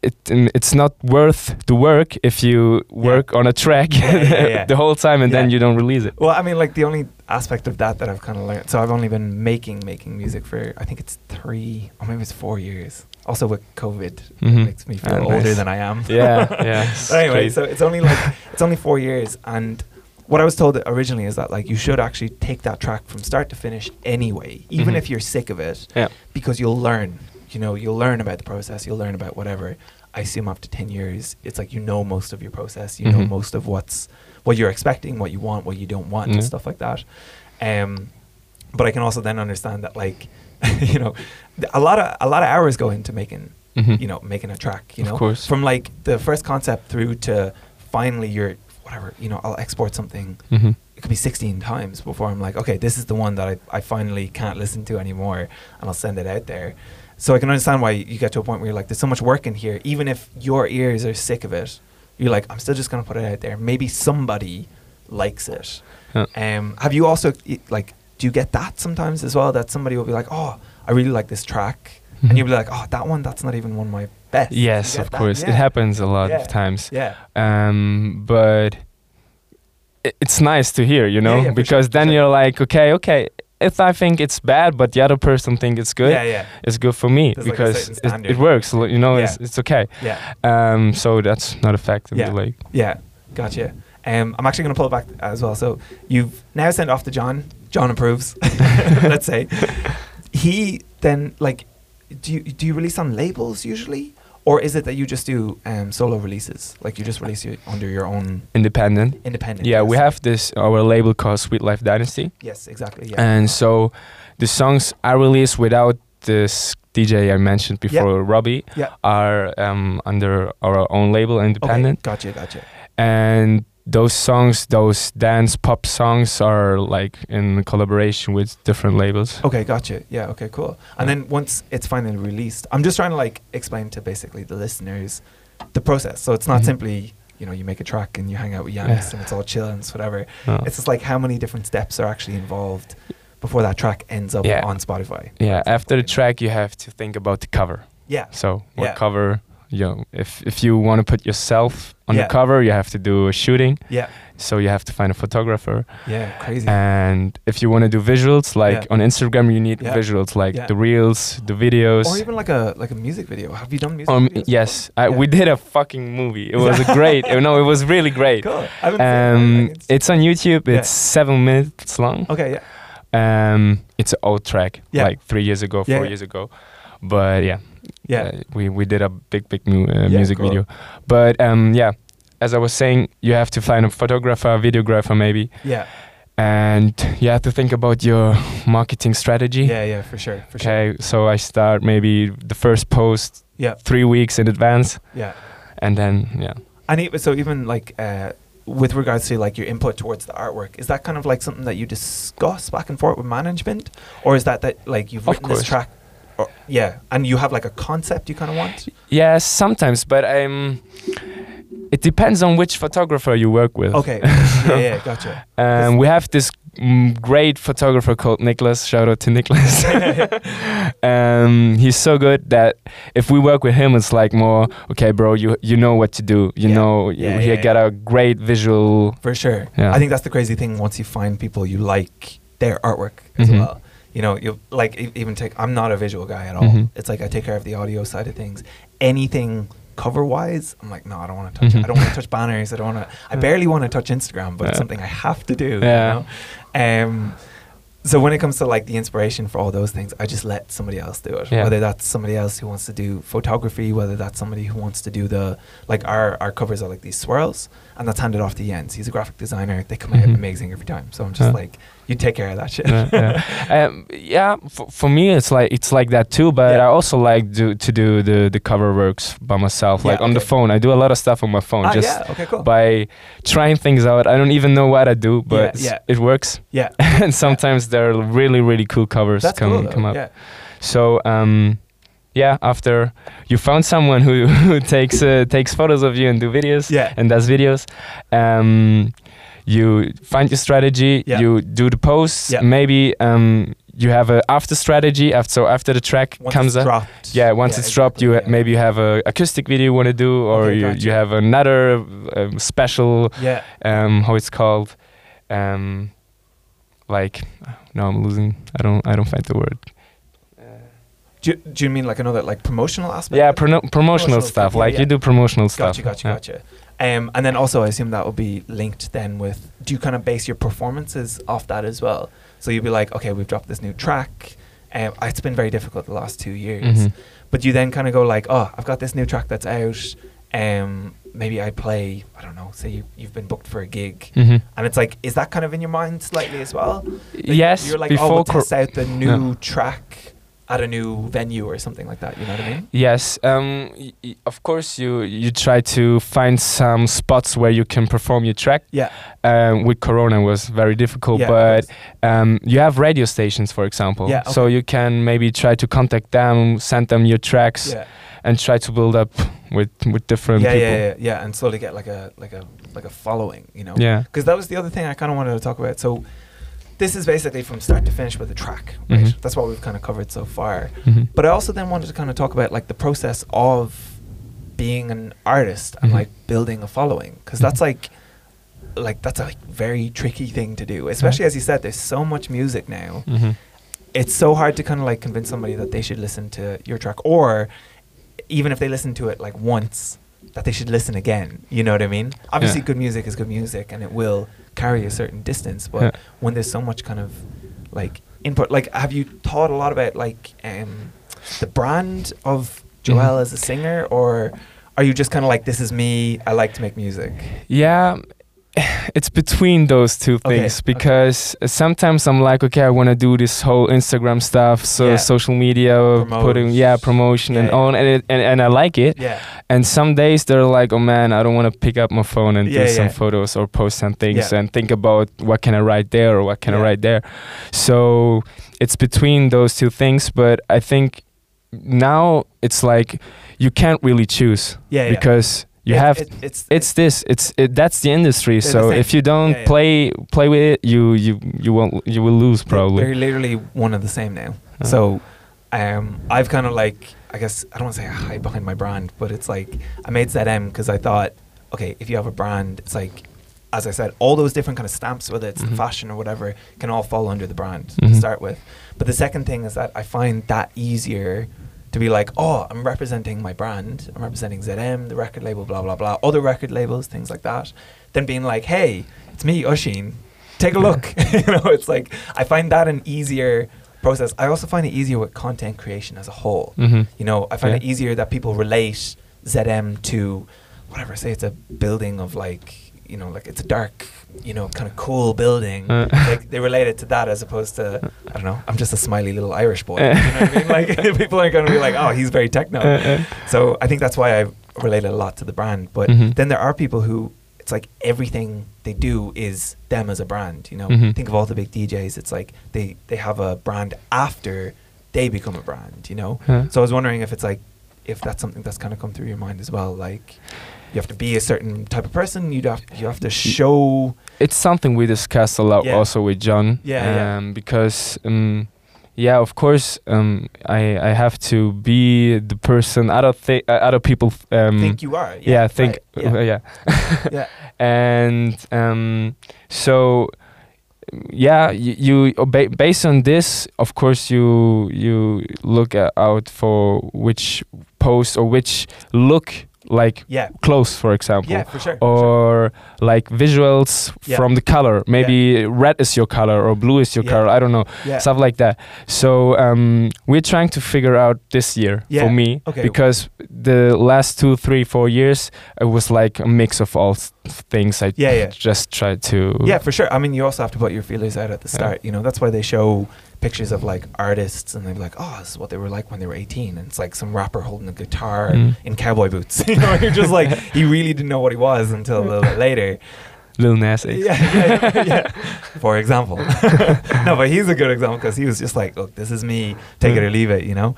it, it's not worth the work if you work on a track Yeah, yeah, yeah. *laughs* the whole time and then you don't release it Well, I mean, like the only aspect of that that I've kind of learned. So I've only been making making music for I think it's three or maybe it's four years. Also with COVID, Mhm. it makes me feel Ah, older nice. than I am. yeah *laughs* yeah But anyway, so it's only like it's only four years, and what I was told originally is that like you should actually take that track from start to finish anyway, even Mhm. if you're sick of it, yeah because you'll learn. You know, you'll learn about the process. You'll learn about whatever. I assume after ten years, it's like you know most of your process. You know Mhm. most of what's what you're expecting, what you want, what you don't want, and stuff like that. Um, but I can also then understand that like, *laughs* you know, th- a lot of a lot of hours go into making Mhm. you know making a track. You Of know, course. from like the first concept through to finally you're whatever. You know, I'll export something Mhm. it could be 16 times before I'm like, okay, this is the one that I, I finally can't listen to anymore, and I'll send it out there. So I can understand why you get to a point where you're like, there's so much work in here. Even if your ears are sick of it, you're like, I'm still just gonna put it out there. Maybe somebody likes it. Yeah. Um, have you also like, do you get that sometimes as well? That somebody will be like, oh, I really like this track, Mhm. and you'll be like, oh, that one, that's not even one of my best. Yes of that? course Yeah. it happens a lot Yeah. of times Yeah. um, but it's nice to hear, you know, yeah, sure, because for then sure. you're like, okay, okay, if I think it's bad, but the other person think it's good, Yeah, yeah, it's good for me There's because certain it, it works, you know, it's, it's okay. yeah. Um, so that's not a fact of Yeah. the like. Yeah, gotcha. Um, I'm actually going to pull it back as well. So you've now sent off to John. John approves. *laughs* let's say *laughs* he then like, do you do you release on labels usually, or is it that you just do um, solo releases? Like you just release it under your own Independent. independent. Yeah, we have this our label called Sweet Life Dynasty, Yes, exactly. Yeah. and so the songs I release without this DJ I mentioned before, Robbie, are um, under our own label, Okay. Independent. Gotcha. Gotcha. and those songs those dance pop songs are like in collaboration with different labels Okay, gotcha. Yeah, okay, cool. And Yeah. then once it's finally released, I'm just trying to like explain to basically the listeners the process. So it's not Mhm. simply, you know, you make a track and you hang out with Yanis Yeah. and it's all chill and it's whatever. No. It's just like how many different steps are actually involved before that track ends up Yeah. on Spotify. yeah after the track you have to think about the cover Yeah. so what cover you know, if if you want to put yourself on Yeah. the cover you have to do a shooting Yeah. so you have to find a photographer Yeah. Crazy. and if you want to do visuals like Yeah. on instagram you need Yeah. visuals like the reels the videos or even like a like a music video. Have you done music um, videos? yes I, we did a fucking movie it was a *laughs* great no it was really great Cool. It. um, it's- on youtube it's seven minutes long okay. Yeah. Um, it's an old track, Yeah. like three years ago, four years ago. But yeah, Yeah. uh, we we did a big big mu- uh, Yeah, music cool. video. But um, yeah, as I was saying, you have to find a photographer, videographer maybe, Yeah. and you have to think about your marketing strategy. Yeah. Yeah. For sure. For sure. Okay, so I start maybe the first post Yeah. three weeks in advance, Yeah. and then yeah, And even, so even like uh, with regards to like your input towards the artwork, is that kind of like something that you discuss back and forth with management, or is that that like you've Of written this track, or, yeah, and you have like a concept you kind of want? yeah, sometimes, but um, it depends on which photographer you work with. Okay, *laughs* yeah, yeah, gotcha. Um, we have this mm, great photographer called Nicholas. Shout out to Nicholas. *laughs* um, he's so good that if we work with him, it's like more okay, bro. You you know what to do. You Yeah. know Yeah, you yeah, get a great visual. For sure. Yeah. I think that's the crazy thing. Once you find people you like their artwork as Mhm. well. You know, you like even take. I'm not a visual guy at all. Mhm. It's like I take care of the audio side of things. Anything cover wise, I'm like, no, I don't want to touch it. Mhm. I don't want to touch banners. I don't want to. *laughs* I barely want to touch Instagram, but it's something I have to do. Yeah. You know? Um. So when it comes to like the inspiration for all those things, I just let somebody else do it. Yeah. Whether that's somebody else who wants to do photography, whether that's somebody who wants to do the like our our covers are like these swirls, and that's handed off to Jens. He's a graphic designer. They come out Mhm. amazing every time. So I'm just Yeah. like, you take care of that shit. yeah, yeah. *laughs* Um, yeah for, for me it's like it's like that too but i also like do, to do the the cover works by myself like on the phone i do a lot of stuff on my phone ah, just. Okay. Cool. by trying things out i don't even know what i do but it works yeah. *laughs* and sometimes there are really really cool covers That's come cool. come up Yeah. so um yeah after you found someone who, *laughs* who takes uh, takes photos of you and do videos Yeah. and does videos um you find your strategy, Yeah. you do the posts, Yeah. maybe um, you have a after strategy. After so after the track Once comes it's up, dropped. yeah, once it's dropped, exactly, you yeah. maybe you have a acoustic video you want to do, or Okay, you gotcha. you have another um, special Yeah. um, how it's called, um, like no, I'm losing. I don't I don't find the word. Do you, do you mean like another like promotional aspect? Yeah, prono- promotional Promotional stuff. like yeah. you do promotional stuff. Gotcha, gotcha, yeah. gotcha. Um, and then also, I assume that will be linked then with. Do you kind of base your performances off that as well? So you'd be like, okay, we've dropped this new track. Um, it's been very difficult the last two years, Mhm. but you then kind of go like, oh, I've got this new track that's out. Um, maybe I play. I don't know. Say you, you've been booked for a gig, Mhm. and it's like, is that kind of in your mind slightly as well? Like, Yes, you're like, before oh, we'll cor- test out the new Yeah. track at a new venue or something like that. You know what I mean? Yes, um, y- of course you you try to find some spots where you can perform your track. Yeah. Um, with Corona was very difficult, Yeah, but um, you have radio stations, for example. Yeah, So you can maybe try to contact them, send them your tracks, yeah. and try to build up with with different yeah, people. yeah, yeah, yeah, and slowly get like a like a like a following, you know. Yeah. Because that was the other thing I kind of wanted to talk about. So this is basically from start to finish with the track, right? Mhm. That's what we've kind of covered so far. Mhm. But I also then wanted to kind of talk about like the process of being an artist and Mhm. like building a following, because that's like like that's a like, very tricky thing to do, especially as you said. There's so much music now. Mhm. It's so hard to kind of like convince somebody that they should listen to your track, or even if they listen to it like once, that they should listen again. You know what I mean? Obviously, Yeah. good music is good music, and it will carry a certain distance. But Yeah. when there's so much kind of like input, like have you thought a lot about like um, the brand of Joel Mhm. as a singer, or are you just kind of like this is me? I like to make music. Yeah, *sighs* it's between those two things okay. because sometimes I'm like, okay, I want to do this whole Instagram stuff, so Yeah. social media, Promote. putting yeah promotion Yeah, and yeah. all, and, it, and and I like it. Yeah, And some days they're like, oh man, I don't want to pick up my phone and do some photos or post some things and think about what can I write there or what can I write there. So it's between those two things, but I think now it's like you can't really choose yeah, yeah. because you It- have it- it's it's this it's it, that's the industry so if you don't Yeah, yeah. play play with it you you you won't you will lose probably They're literally one of the same now. Uh. So, um, I've kind of like, I guess I don't want to say I hide behind my brand, but it's like I made ZM because I thought, okay, if you have a brand, it's like, as I said, all those different kind of stamps, whether it's Mhm. fashion or whatever, can all fall under the brand to Mhm. start with. But the second thing is that I find that easier to be like, oh, I'm representing my brand, I'm representing ZM, the record label, blah blah blah, other record labels, things like that. Then being like, hey, it's me, Ushin, take a look. *laughs* you know, it's like I find that an easier process. I also find it easier with content creation as a whole. hmm You know, I find Yeah. it easier that people relate ZM to whatever. Say it's a building of like, you know, like it's a dark, you know, kind of cool building. Uh. *laughs* like they relate it to that as opposed to I don't know. I'm just a smiley little Irish boy. you know what I mean? Like *laughs* people aren't going to be like, oh, he's very techno. Uh, So I think that's why I related a lot to the brand. But Mhm. then there are people who it's like everything they do is them as a brand. You know, Mhm. think of all the big DJs. It's like they they have a brand after they become a brand. You know. So I was wondering if it's like if that's something that's kind of come through your mind as well. Like you have to be a certain type of person. You have you have to show. it's something we discussed a lot Yeah. also with John. Yeah, yeah. um, Because, um, yeah, of course, um, I I have to be the person other thi- uh, other people um, think you are. yeah, think right, yeah. *laughs* yeah. yeah. *laughs* and um, so yeah you, you oh, ba- based on this of course you you look out for which post or which look like Yeah. clothes for example Yeah, for sure. for sure. or like visuals Yeah. from the color maybe red is your color or blue is your Yeah. color i don't know Yeah. stuff like that so um, we're trying to figure out this year Yeah. for me Okay. because the last two three four years it was like a mix of all things i Yeah, yeah. just tried to Yeah, for sure. I mean, you also have to put your feelers out at the Yeah. start. You know, that's why they show pictures of like artists and they're like, oh, this is what they were like when they were 18. And it's like some rapper holding a guitar Mm. in cowboy boots. *laughs* you know, you're just like, he really didn't know what he was until a little bit later. Lil Nas X. Yeah, yeah, yeah. For example. *laughs* no, but he's a good example because he was just like, look, this is me, take it or leave it, you know?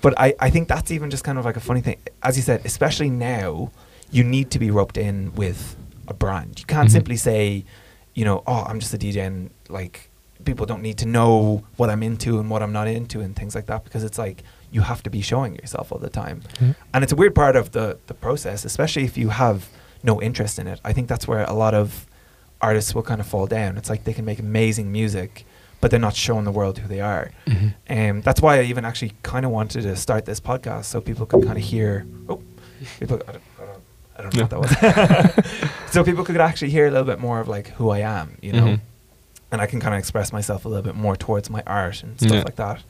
But I, I think that's even just kind of like a funny thing. As you said, especially now, you need to be roped in with a brand. You can't Mhm. simply say, you know, oh, I'm just a DJ and like people don't need to know what I'm into and what I'm not into and things like that because it's like you have to be showing yourself all the time. Mhm. And it's a weird part of the the process, especially if you have no interest in it. I think that's where a lot of artists will kind of fall down. It's like they can make amazing music, but they're not showing the world who they are. Mhm. Um, that's why I even actually kind of wanted to start this podcast so people could kind of hear. Oh, people. I don't, I don't, know what that was. *laughs* so people could actually hear a little bit more of like who I am, you know, Mhm. And I can kind of express myself a little bit more towards my art and stuff Yeah. like that.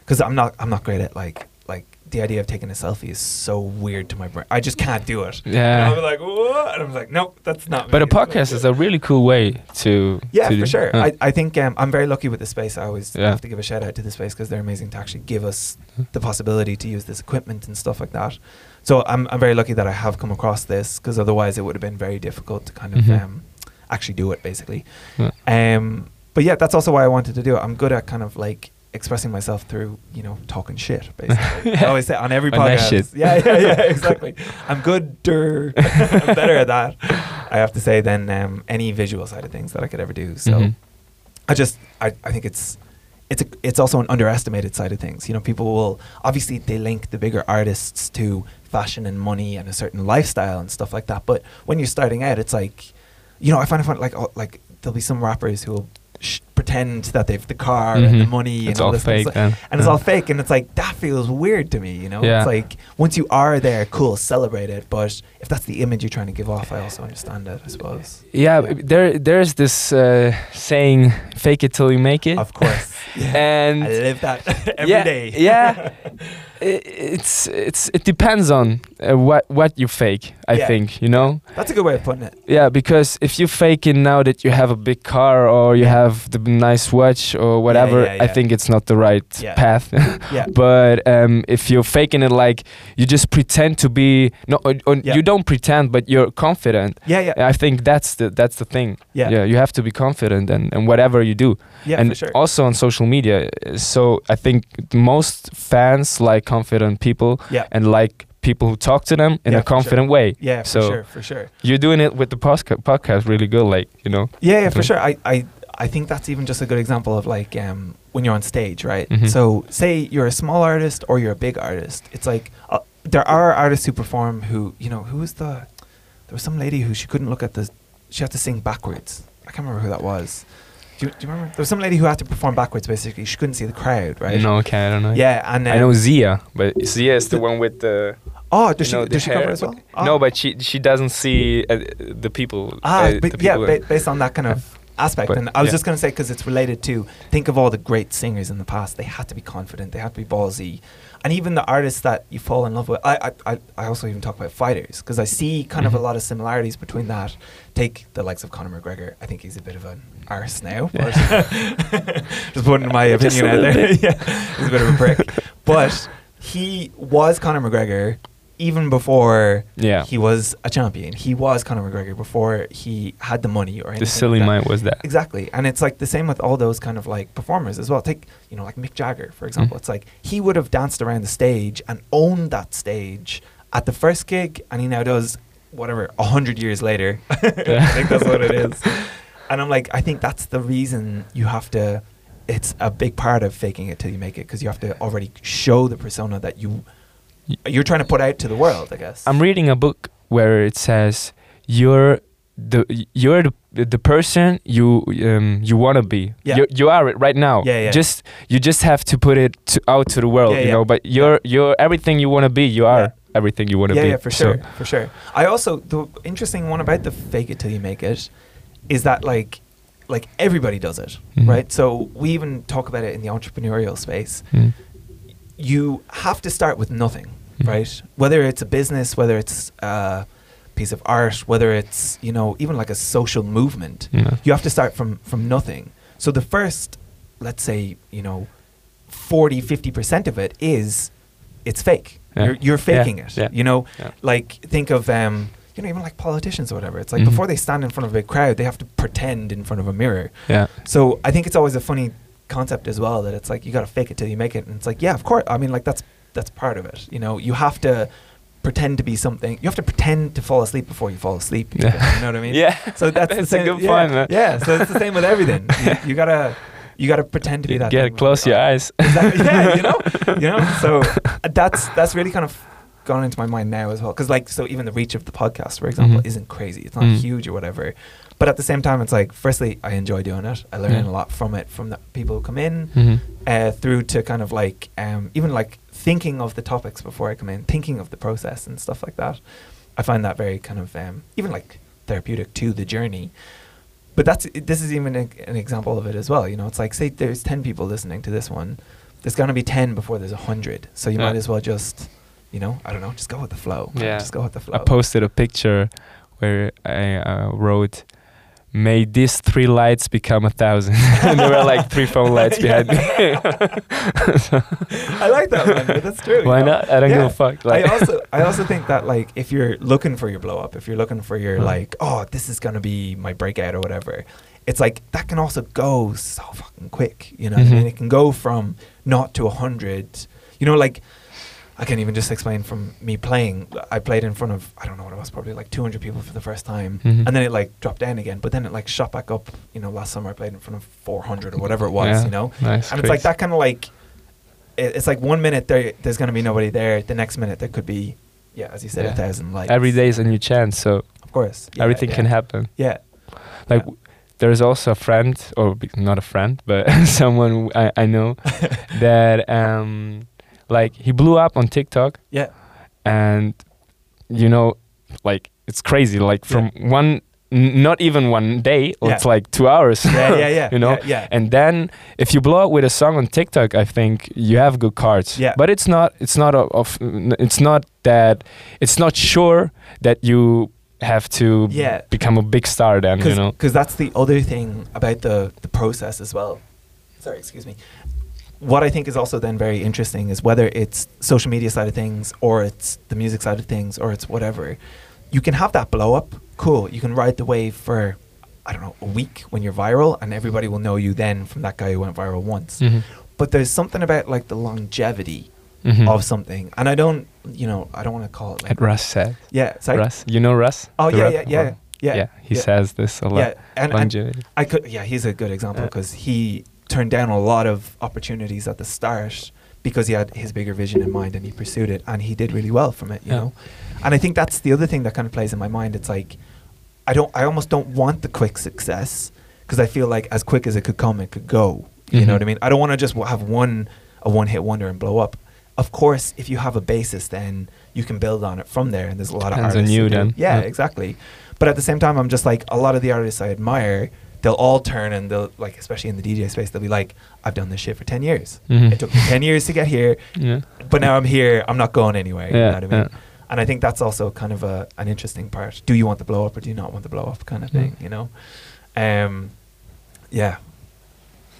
Because I'm not, I'm not great at like, like the idea of taking a selfie is so weird to my brain. I just can't do it. And Yeah. I'll be like, what? And I'm like, nope, that's not. But me. a podcast is a really cool way to. Yeah, to for sure. uh, I, I think um, I'm very lucky with the space. I always Yeah. have to give a shout out to the space because they're amazing to actually give us the possibility to use this equipment and stuff like that. So I'm, I'm very lucky that I have come across this because otherwise it would have been very difficult to kind of Mhm. um, actually do it basically. Yeah. Um, but yeah, that's also why I wanted to do it. I'm good at kind of like expressing myself through, you know, talking shit basically. *laughs* I always say on every podcast. Yeah, yeah, yeah, *laughs* exactly. I'm good. I'm better at that. I have to say than um, any visual side of things that I could ever do. So Mhm. I just I, I think it's it's a, it's also an underestimated side of things. You know, people will obviously they link the bigger artists to fashion and money and a certain lifestyle and stuff like that. But when you're starting out, it's like, you know, I find it fun. Like oh, like there'll be some rappers who will sh- pretend that they've the car and the Mhm. money It's and all, all this fake stuff. and it's Yeah. all fake and it's like that feels weird to me. You know, Yeah. it's like once you are there, cool, celebrate it. But if that's the image you're trying to give off, I also understand it. I suppose. Yeah, Yeah. there there's this uh, saying, "Fake it till you make it," Of course. *laughs* Yeah. and I live that *laughs* every day. yeah, *laughs* it's it's it depends on uh, what what you fake. I Yeah. think you know. That's a good way of putting it. Yeah, because if you fake it now that you have a big car or you have the nice watch or whatever, yeah, I yeah. think it's not the right Yeah. path. *laughs* Yeah. but um, if you're faking it like you just pretend to be no, or, or Yeah. you don't pretend, but you're confident. Yeah, yeah, I think that's the that's the thing. yeah, Yeah, you have to be confident and, and whatever you do. Yeah, and for sure. also on social media. So I think most fans like confident people yeah, and like people who talk to them in Yeah, a for sure. confident way. yeah, for so- sure, for sure. You're doing it with the podcast really good, like you know. Yeah, yeah, for sure. I, I, I think that's even just a good example of like um, when you're on stage, right? Mhm. So, say you're a small artist or you're a big artist. It's like uh, there are artists who perform who, you know, who was the? There was some lady who she couldn't look at the. She had to sing backwards. I can't remember who that was. Do you, do you remember? There was some lady who had to perform backwards. Basically, she couldn't see the crowd, right? No, okay, I don't know. Yeah, and um, I know Sia, but Sia is the one with the. Oh, does know, she the does she cover as well? Oh. No, but she she doesn't see uh, the people. Ah, uh, but the yeah, ba- based on that kind of aspect. But, and I was yeah. just going to say because it's related to think of all the great singers in the past. They had to be confident. They had to be ballsy, and even the artists that you fall in love with. I I, I, also even talk about fighters because I see kind of a Mhm. lot of similarities between that. Take the likes of Conor McGregor. I think he's a bit of an arse now. Yeah. but- *laughs* just putting my *laughs* opinion out there. *laughs* yeah, he's a bit of a prick, but he was Conor McGregor even before Yeah, he was a champion. He was Conor McGregor before he had the money or anything. the silly like mind was that. Exactly, and it's like the same with all those kind of like performers as well. Take you know like Mick Jagger for example. Mhm. It's like he would have danced around the stage and owned that stage at the first gig, and he now does whatever a hundred years later. *laughs* I think that's what it is. *laughs* And I'm like, I think that's the reason you have to. It's a big part of faking it till you make it because you have to already show the persona that you you're trying to put out to the world. I guess. I'm reading a book where it says you're the you're the the person you um you want to be. Yeah. You, you are it right now. Yeah, yeah. Just you just have to put it to, out to the world, Yeah, you yeah. know. But you're you're everything you want to be. You are everything you want to yeah, be. yeah, for So- sure, for sure. I also the interesting one about the fake it till you make it is that like like everybody does it, Mhm. right? So we even talk about it in the entrepreneurial space. Mm. You have to start with nothing, Mhm. right? Whether it's a business, whether it's a piece of art, whether it's you know even like a social movement, Yeah. you have to start from from nothing. So the first, let's say, you know, 40, 50% of it is it's fake. Yeah. You're, you're Yeah, faking it. yeah, You know, like think of um, you know, even like politicians or whatever. It's like Mhm. before they stand in front of a big crowd, they have to pretend in front of a mirror. Yeah. So I think it's always a funny concept as well that it's like you got to fake it till you make it, and it's like yeah, of course. I mean, like that's that's part of it. You know, you have to pretend to be something. You have to pretend to fall asleep before you fall asleep. You Yeah. know what I mean? *laughs* Yeah. So that's, *laughs* That's a good yeah, point, man. Yeah. So it's the same with everything. *laughs* you, you gotta you gotta pretend to be You that. thing close your eyes. Exactly. yeah, you know, you know. So uh, that's that's really kind of gone into my mind now as well. Because like, so even the reach of the podcast, for example, Mhm. isn't crazy. It's not Mm. huge or whatever. But at the same time, it's like, firstly, I enjoy doing it. I learn Yeah. a lot from it, from the people who come in, Mhm. uh, through to kind of like um, even like thinking of the topics before I come in, thinking of the process and stuff like that. I find that very kind of um, even like therapeutic to the journey. But that's this is even a, an example of it as well. You know, it's like say there's ten people listening to this one, there's gonna be ten before there's a hundred. So you Yeah. might as well just, you know, I don't know, just go with the flow. Yeah. just go with the flow. I posted a picture where I uh, wrote, "May these three lights become a thousand. *laughs* and there were like three phone lights *laughs* behind me. I like that one. but That's true. you Why know? not? I don't Yeah. give a fuck. Like, I also I also think that like if you're looking for your blow up, if you're looking for your Mm. like, oh, this is gonna be my breakout or whatever, it's like that can also go so fucking quick. You know what I mean? Mhm. It can go from not to a hundred. You know, like I can't even just explain from me playing. I played in front of I don't know what it was, probably like 200 people for the first time, Mhm. and then it like dropped down again. But then it like shot back up. You know, last summer I played in front of 400 or whatever it was. Yeah. You know, nice. and it's like that kind of like it, it's like one minute there there's going to be nobody there the next minute there could be yeah as you said Yeah. a thousand lights Every day is a new chance, so of course yeah, everything can happen. yeah Like Yeah. there's also a friend, or not a friend, but *laughs* someone I, I know *laughs* that um like he blew up on TikTok yeah and you know like it's crazy like from one n- not even one day Yeah. it's like two hours yeah yeah *laughs* yeah you know yeah, yeah. and then if you blow up with a song on TikTok, I think you have good cards. Yeah. But it's not. It's not of. of it's not that. It's not sure that you have to Yeah. become a big star. Then you know. because that's the other thing about the the process as well sorry excuse me what I think is also then very interesting is whether it's social media side of things or it's the music side of things or it's whatever you can have that blow up cool you can ride the wave for I don't know a week when you're viral and everybody will know you then from that guy who went viral once Mhm. but there's something about like the longevity Mhm. of something and I don't you know I don't want to call it like Russ said. yeah sorry Russ, you know Russ? oh yeah, yeah yeah yeah Yeah, he yeah. says this a lot. yeah and, and I could, yeah, he's a good example because he turned down a lot of opportunities at the start because he had his bigger vision in mind and he pursued it and he did really well from it, you Yeah. know. And I think that's the other thing that kind of plays in my mind. It's like I don't, I almost don't want the quick success because I feel like as quick as it could come, it could go. You Mhm. know what I mean? I don't want to just have one a one hit wonder and blow up. Of course, if you have a basis, then you can build on it from there. And there's a lot Depends of on artists. you who then. Yeah, Yeah. exactly. But at the same time, I'm just like a lot of the artists I admire. They'll all turn and they'll like, especially in the DJ space, they'll be like, "I've done this shit for ten years. Mhm. It took me ten years to get here, Yeah. but now I'm here. I'm not going anywhere." you know what I mean? yeah. And I think that's also kind of a an interesting part. Do you want the blow up or do you not want the blow up kind of Mm. thing? You know? Um, yeah.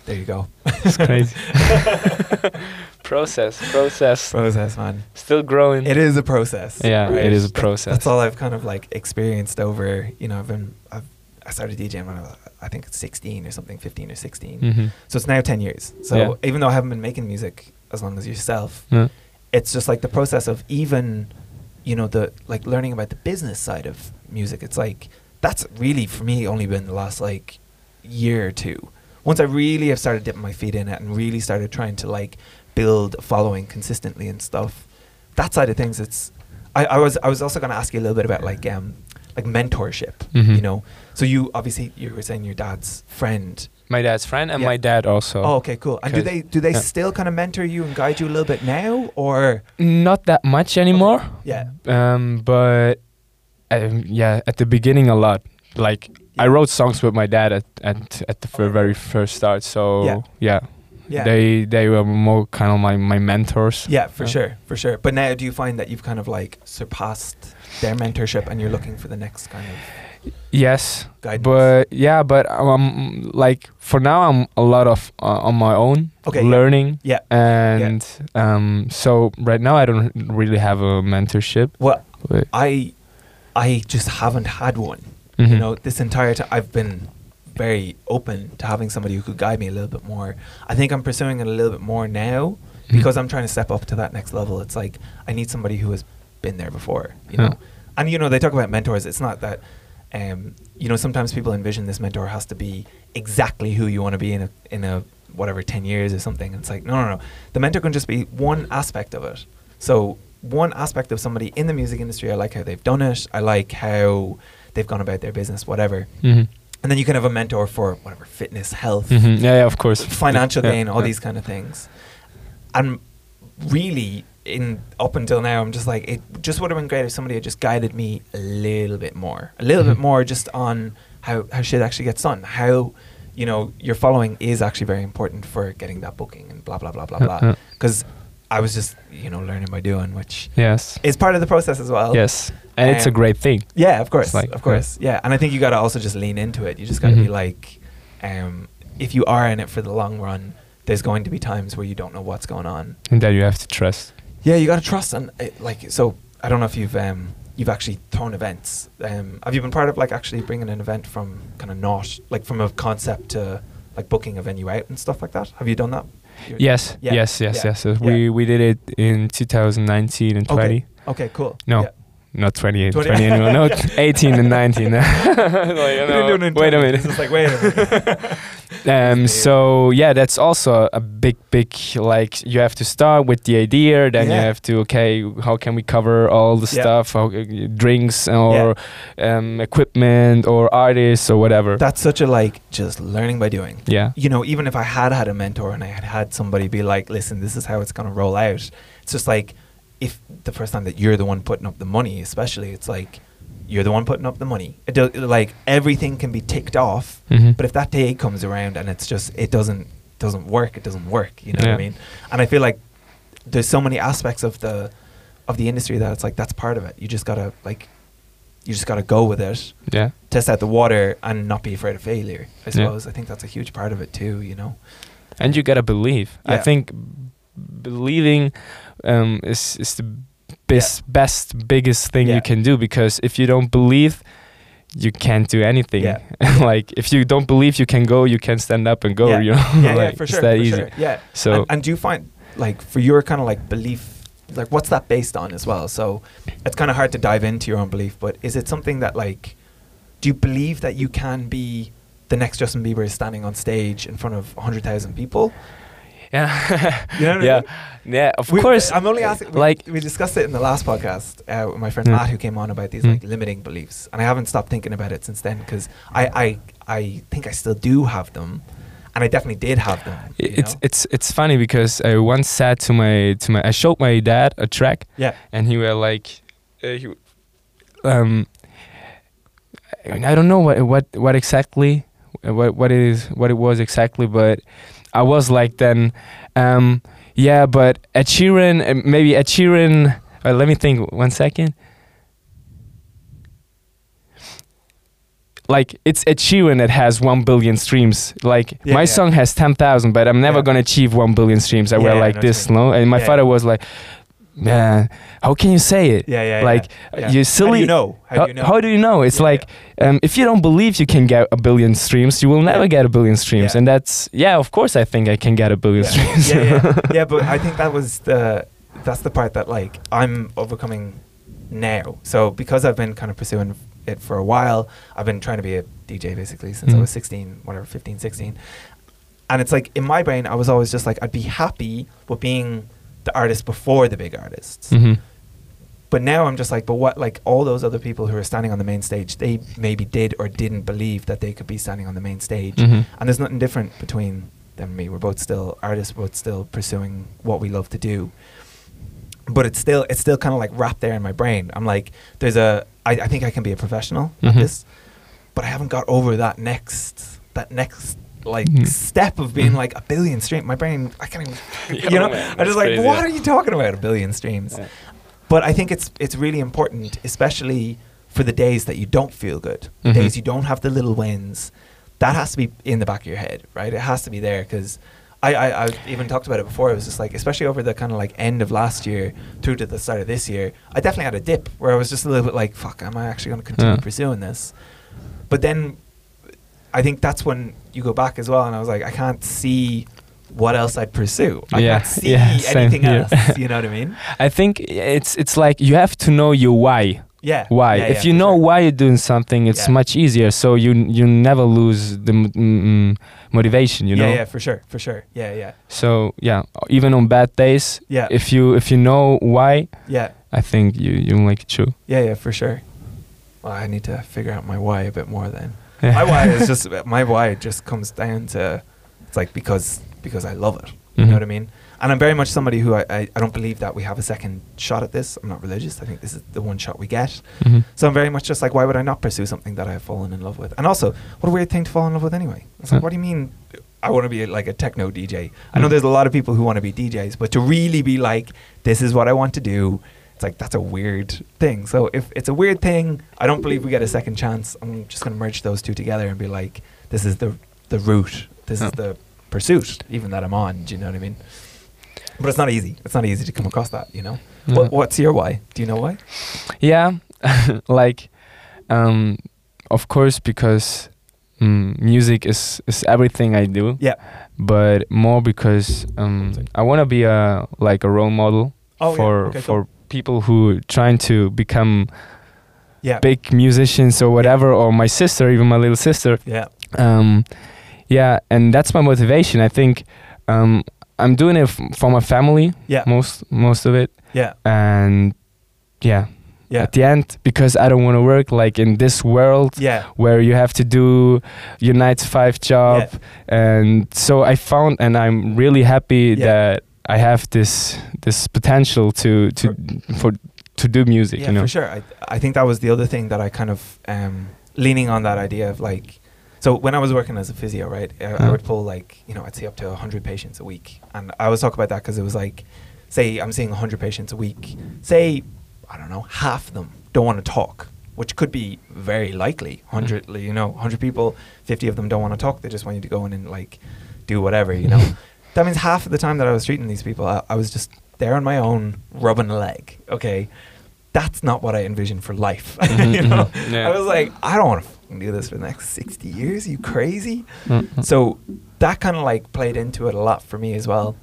There you go. It's crazy. *laughs* process, process. Process, man. Still growing. It is a process. Yeah, it is a process. That's all I've kind of like experienced over. You know, I've been. I've, I started DJing when I was, I think it's 16 or something, 15 or 16. Mhm. So it's now 10 years. So Yeah. even though I haven't been making music as long as yourself, Yeah. it's just like the process of even, you know, the like learning about the business side of music. It's like that's really for me only been the last like year or two. Once I really have started dipping my feet in it and really started trying to like build a following consistently and stuff, that side of things, it's. I, I was I was also going to ask you a little bit about like um like mentorship. Mhm. You know, so you obviously you were saying your dad's friend My dad's friend and Yeah. my dad also. Oh, okay, cool. And do they do they yeah. still kind of mentor you and guide you a little bit now, or Not that much anymore. yeah, Um, but um, yeah, at the beginning a lot. Like I wrote songs with my dad at at, at the very first start. So Yeah. yeah, yeah, they they were more kind of my my mentors. yeah, for Yeah. sure, for sure. But now, do you find that you've kind of like surpassed their mentorship and you're looking for the next kind of Yes, guidance? but yeah, but um, like for now I'm a lot of uh, on my own Okay, learning. yeah. And um, so right now I don't really have a mentorship. Well, But, I I just haven't had one. Mhm. You know, this entire time I've been very open to having somebody who could guide me a little bit more. I think I'm pursuing it a little bit more now Mhm. because I'm trying to step up to that next level. It's like I need somebody who has been there before. You Huh. know, and you know they talk about mentors. It's not that. Um, you know, sometimes people envision this mentor has to be exactly who you want to be in a in a whatever ten years or something. It's like no, no, no. The mentor can just be one aspect of it. So one aspect of somebody in the music industry, I like how they've done it. I like how they've gone about their business, whatever. hmm And then you can have a mentor for whatever fitness, health, hmm Yeah, yeah, of course. financial Yeah, gain, all yeah. these kind of things. And really, in up until now, I'm just like it. Just would have been great if somebody had just guided me a little bit more, a little bit Mhm. more, just on how how shit actually gets done. How you know your following is actually very important for getting that booking and blah blah blah blah blah. Because I was just you know learning by doing, which Yes. is part of the process as well. Yes. And it's a great thing. Yeah, of course, like- of course, yeah. And I think you got to also just lean into it. You just got to be Mhm. like, um, if you are in it for the long run, there's going to be times where you don't know what's going on. And that you have to trust. Yeah, you got to trust and uh, like. So I don't know if you've um, you've actually thrown events. Um, have you been part of like actually bringing an event from kind of not like from a concept to like booking a venue out and stuff like that? Have you done that? Yes, Yeah, yes, yes, yeah, yes. Yeah. We we did it in 2019 and 20. Okay. Okay. Cool. No. Yeah. Not 20 and 20. 20 anymore. No, *laughs* 18 and 19. *laughs* *laughs* Like, We you know, do it wait a minute. It's like wait a minute. Um, so yeah, that's also a big, big like you have to start with the idea, then you have to okay, how can we cover all the Yeah. stuff, how, uh, drinks or um, equipment or artists or whatever. That's such a like just learning by doing. yeah, you know, even if I had had a mentor and I had had somebody be like, listen, this is how it's going to roll out, it's just like, if the first time that you're the one putting up the money, especially, it's like, you're the one putting up the money. It do, like everything can be ticked off, Mhm. but if that day comes around and it's just it doesn't doesn't work, it doesn't work. You know what I mean? And I feel like there's so many aspects of the of the industry that it's like that's part of it. You just gotta like, you just gotta go with it yeah, test out the water and not be afraid of failure. I Yeah. suppose I think that's a huge part of it too. You know. and you gotta believe. I Yeah. think believing um, is is the best, best, biggest thing Yeah. you can do because if you don't believe. You can't do anything. Yeah. *laughs* like if you don't believe you can go, you can stand up and go. yeah. You know, yeah, *laughs* yeah, like, for it's sure. that for easy. sure. Yeah. So and, and do you find like for your kind of like belief, like what's that based on as well? So it's kind of hard to dive into your own belief, but is it something that like, do you believe that you can be the next Justin Bieber standing on stage in front of hundred thousand people? Yeah. *laughs* Know yeah. Yeah, of We- course. I'm only asking. we- Like, we discussed it in the last podcast uh, with my friend Mm. Matt, who came on about these Mm. like limiting beliefs, and I haven't stopped thinking about it since then because I, I I think I still do have them, and I definitely did have them. it's know? it's it's funny because I once said to my to my I showed my dad a track yeah and he were like, uh, he, um, I don't know what what what exactly what what it is what it was exactly, but I was like then, um, yeah, but Ed Sheeran uh, maybe Ed Sheeran. Uh, let me think one second. Like it's Ed Sheeran that has one billion streams. Like Yeah, my yeah. song has ten thousand, but I'm never Yeah. gonna achieve one billion streams. I Yeah, were like you this, no? And my father was like, "Man, how can you say it? yeah yeah like yeah, yeah. you silly. How do you know? How do you know? How do you know? It's Yeah, like Um, if you don't believe you can get a billion streams, you will never Yeah. get a billion streams, Yeah. and that's yeah. Of course, I think I can get a billion yeah. *laughs* streams. yeah, yeah, yeah. But I think that was the that's the part that like I'm overcoming now. So because I've been kind of pursuing it for a while, I've been trying to be a DJ basically since I Mhm. was 16, whatever, 15, 16. And it's like in my brain, I was always just like I'd be happy with being the artist before the big artists. hmm But now I'm just like, but what? Like all those other people who are standing on the main stage, they maybe did or didn't believe that they could be standing on the main stage. Mhm. And there's nothing different between them and me. We're both still artists. We're both still pursuing what we love to do. But it's still it's still kind of like wrapped there in my brain. I'm like, there's a. I, I think I can be a professional at Mhm. this, but I haven't got over that next that next like Mhm. step of being Mhm. like a billion stream. My brain, I can't even. *laughs* Yeah, you know, man, I'm just like, crazy, what are you talking about? A billion streams. Yeah. But I think it's it's really important, especially for the days that you don't feel good, the Mhm. days you don't have the little wins. That has to be in the back of your head, right? It has to be there because I, I I've even talked about it before. It was just like, especially over the kind of like end of last year through to the start of this year, I definitely had a dip where I was just a little bit like, fuck, am I actually going to continue Yeah. pursuing this? But then I think that's when you go back as well, and I was like, I can't see what else I'd pursue. I Yeah, can't see yeah, anything here. else. You *laughs* know what I mean? I think it's it's like you have to know your why. Yeah. Why? Yeah, if yeah, you know sure. why you're doing something, it's Yeah. much easier. So you you never lose the mm, motivation. You yeah, know. yeah, for sure, for sure. Yeah, yeah, So yeah, even on bad days, yeah, if you if you know why, yeah, I think you you make it true. yeah, yeah, for sure. Well, I need to figure out my why a bit more then. My why is *laughs* just my why just comes down to it's like because because I love it. You Mhm. know what I mean? And I'm very much somebody who I, I, I don't believe that we have a second shot at this. I'm not religious. I think this is the one shot we get. Mhm. So I'm very much just like, why would I not pursue something that I've fallen in love with? And also, what a weird thing to fall in love with anyway. It's like, Yeah. what do you mean? I want to be like a techno DJ. I know Mm. there's a lot of people who want to be DJs, but to really be like, this is what I want to do, it's like that's a weird thing. So if it's a weird thing, I don't believe we get a second chance. I'm just going to merge those two together and be like, this is the the route. This is the pursuit, even that I'm on. Do you know what I mean? But it's not easy. It's not easy to come across that. You know. Yeah. What, what's your why? Do you know why? Yeah, *laughs* like, um, of course, because mm, music is is everything I do. Yeah. But more because um, I want to be a like a role model Oh, yeah. for cool. People who trying to become Yeah. big musicians or whatever, or my sister, even my little sister. Yeah. Um, yeah, and that's my motivation. I think um, I'm doing it f- for my family Yeah. most most of it, Yeah. and yeah, Yeah. at the end because I don't want to work like in this world Yeah. where you have to do your nine to five job, yeah. and so I found and I'm really happy Yeah. that I have this this potential to to for to do music. Yeah, you know. for sure. I I think that was the other thing that I kind of um, leaning on that idea of like. So when I was working as a physio, right, I, I Mhm. would pull like you know I'd see up to hundred patients a week, and I always talk about that because it was like, say I'm seeing hundred patients a week. Say I don't know half of them don't want to talk, which could be very likely. Hundred, you know, hundred people, fifty of them don't want to talk. They just want you to go in and like do whatever, you know. *laughs* that means half of the time that I was treating these people, I, I was just there on my own, rubbing a leg. Okay, that's not what I envisioned for life. *laughs* Mhm, you know, mhm, yeah. I was like, I don't want to do this for the next sixty years. you crazy? Mm, So that kind of like played into it a lot for me as well.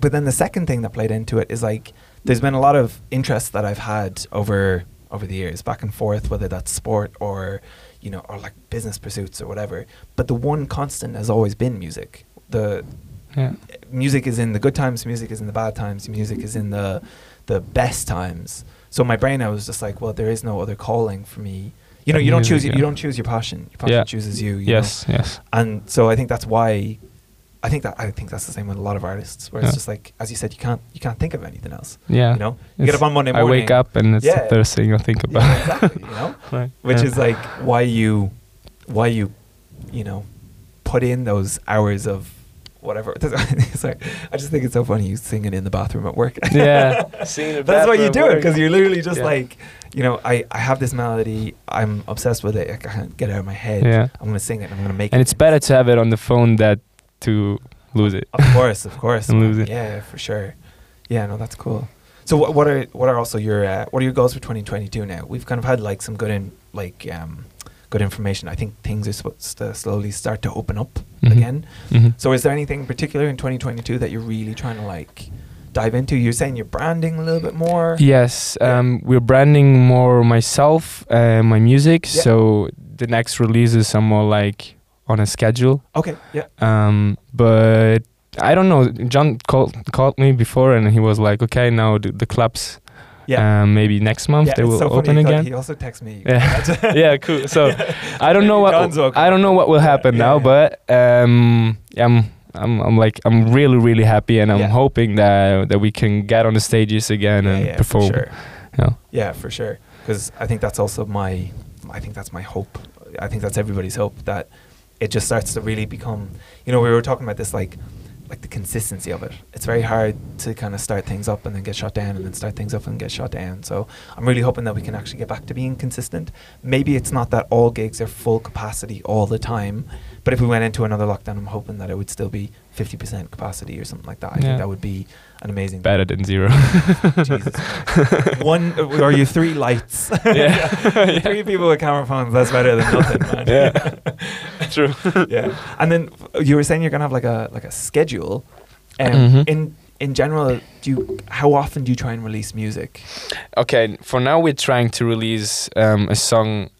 But then the second thing that played into it is like there's been a lot of interest that I've had over over the years, back and forth, whether that's sport or you know, or like business pursuits or whatever. But the one constant has always been music. The yeah. music is in the good times, music is in the bad times, music is in the the best times. So my brain, I was just like, well, there is no other calling for me. You know, you don't music, choose yeah. you don't choose your passion. Your passion Yeah. chooses you. you know? Yes. Yes. and so I think that's why I think that I think that's the same with a lot of artists, where Yeah. it's just like, as you said, you can't you can't think of anything else. Yeah. You know, you get up on Monday morning. I wake up and it's Yeah. the first thing I think about. Yeah, exactly. You know, *laughs* Right. which is like why you why you you know put in those hours of whatever. *laughs* Sorry, I just think it's so funny you sing it in the bathroom at work. yeah. *laughs* Singing That's why you do it because you're literally just Yeah. like, you know, I, I have this melody, I'm obsessed with it, I can't get it out of my head. Yeah. I'm gonna sing it, I'm gonna make it. And it's better to have it on the phone than to lose it. Of course, of course. *laughs* And lose it. Yeah, for sure. Yeah, no, that's cool. So what what are what are also your uh, what are your goals for 2022 now? We've kind of had like some good in like um good information. I think things are supposed to slowly start to open up Mhm. again. Mhm. So is there anything in particular in 2022 that you're really trying to like dive into? You're saying you're branding a little bit more. Yes, Yeah. um, we're branding more myself and my music. Yeah. So the next releases are more like on a schedule. Okay. Yeah. Um, but I don't know. John called called me before, and he was like, "Okay, now the, the clubs, Yeah. um, maybe next month yeah, they will so open because again." He also texts me. Yeah. *laughs* *laughs* yeah, cool. So *laughs* I don't know what. I don't know what will happen now, but um, I'm I'm I'm like I'm really really happy, and I'm hoping that that we can get on the stages again and yeah, perform. For sure. Yeah. Yeah, for sure. Because I think that's also my, I think that's my hope. I think that's everybody's hope that it just starts to really become. You know, we were talking about this like, like the consistency of it. It's very hard to kind of start things up and then get shut down, and then start things up and get shut down. So I'm really hoping that we can actually get back to being consistent. Maybe it's not that all gigs are full capacity all the time. But if we went into another lockdown, I'm hoping that it would still be 50% capacity or something like that. I Yeah. think that would be an amazing. Better than zero. Jesus. *laughs* One or you three lights. *laughs* Yeah. *laughs* Three people with camera phones. That's better than nothing, man. Yeah. True. yeah. And then you were saying you're gonna have like a like a schedule. Um, Mhm. In in general, do you how often do you try and release music? Okay, for now we're trying to release um, a song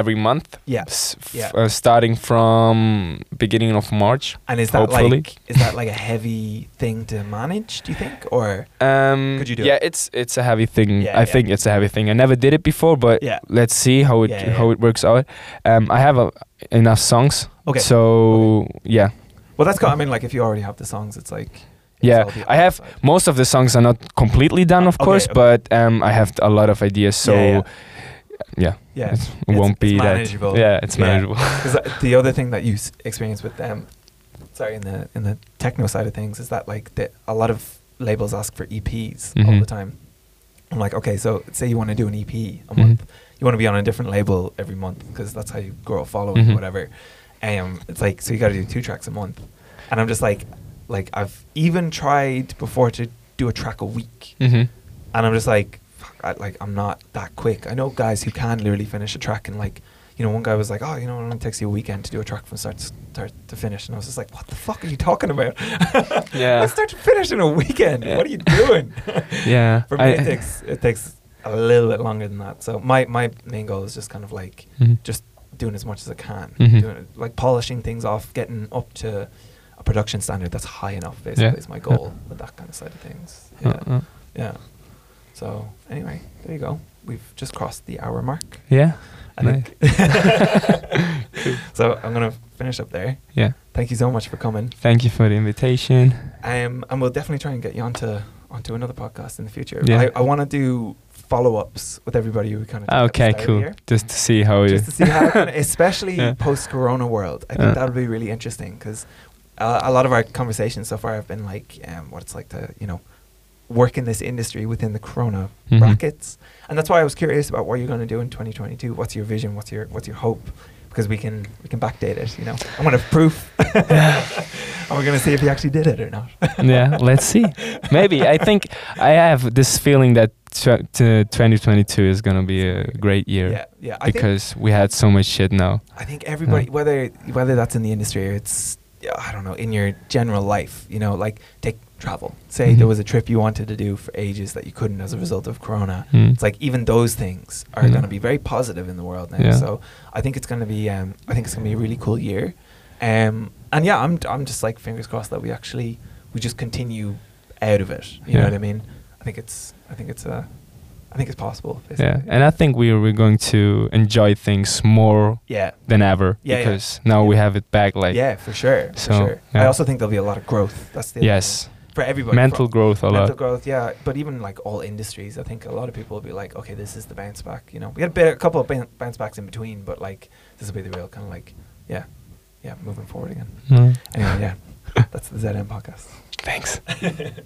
every month. Yeah. s- f- Yeah. uh, starting from beginning of March. And is that Hopefully. like is that like a heavy thing to manage? Do you think or Um, Could you do yeah, it? it's it's a heavy thing. Yeah, I yeah. think it's a heavy thing. I never did it before, but yeah? let's see how it Yeah, yeah. how it works out. Um, I have a, enough songs. Okay. So yeah, Well, that's cool. I mean, like if you already have the songs, it's like it's Yeah, I have- outside. most of the songs are not completely done, of Okay, course, okay. but um, I have a lot of ideas. So Yeah, yeah. yeah, Yeah. it won't be that. manageable. Yeah, it's manageable. Because the other thing that you s- experience with them, sorry, in the in the techno side of things, is that like the, a lot of labels ask for EPs all Mhm. the time. I'm like, okay, so say you want to do an EP a Mhm. month, you want to be on a different label every month because that's how you grow a following Mhm. or whatever. Um, it's like so you got to do two tracks a month, and I'm just like, like I've even tried before to do a track a week, hmm and I'm just like, I, like I'm not that quick. I know guys who can literally finish a track in like, you know, one guy was like, oh, you know, it only takes you a weekend to do a track from start to start to finish, and I was just like, what the fuck are you talking about? *laughs* Yeah. Let's start to finish in a weekend. Yeah. What are you doing? *laughs* Yeah, *laughs* For me, I- it takes it takes a little bit longer than that. So my my main goal is just kind of like Mhm. just doing as much as I can, Mhm. doing it, like polishing things off, getting up to a production standard that's high enough. Basically, Yeah. is my goal with that kind of side of things. Yeah. Uh, uh, Yeah. So anyway, there you go. We've just crossed the hour mark. yeah, I Nice. think. *laughs* so I'm gonna finish up there. yeah. Thank you so much for coming. Thank you for the invitation. Um, and we'll definitely try and get you onto onto another podcast in the future. Yeah. I, I want to do follow ups with everybody who kind of Okay, cool. Just to see how you. Just to see how, *laughs* especially Yeah. post Corona world. I think Yeah. that'll be really interesting because uh, a lot of our conversations so far have been like um, what it's like to you know work in this industry within the Corona Mhm. brackets, and that's why I was curious about what you're going to do in 2022. What's your vision? What's your what's your hope? Because we can we can backdate it. You know, I want to have proof. *laughs* and we're going to see if you actually did it or not. yeah, let's see. Maybe I think I have this feeling that tw- t- 2022 is gonna be a great year yeah, yeah. I because we had so much shit now. I think everybody, Yeah. whether whether that's in the industry or it's I don't know in your general life, you know, like take travel. Say Mhm. there was a trip you wanted to do for ages that you couldn't as a result of Corona. Mm. It's like even those things are Mm. going to be very positive in the world now. Yeah. So I think it's going to be um, I think it's going to be a really cool year. Um, and yeah, I'm I'm just like fingers crossed that we actually we just continue out of it. You know what I mean? I think it's I think it's uh, I think it's possible. yeah, and I think we're we're going to enjoy things more yeah. than ever Yeah, yeah. because now we have it back. Like yeah, for sure. For So, sure. I also think there'll be a lot of growth. That's the yes, thing. for everybody. mental growth a mental lot. Mental growth, yeah. But even like all industries, I think a lot of people will be like, okay, this is the bounce back. You know, we had a, bit, a couple of boun- bounce backs in between, but like this will be the real kind of like, yeah, yeah, moving forward again. Mm. Anyway, yeah, *laughs* that's the ZM podcast. Thanks. *laughs*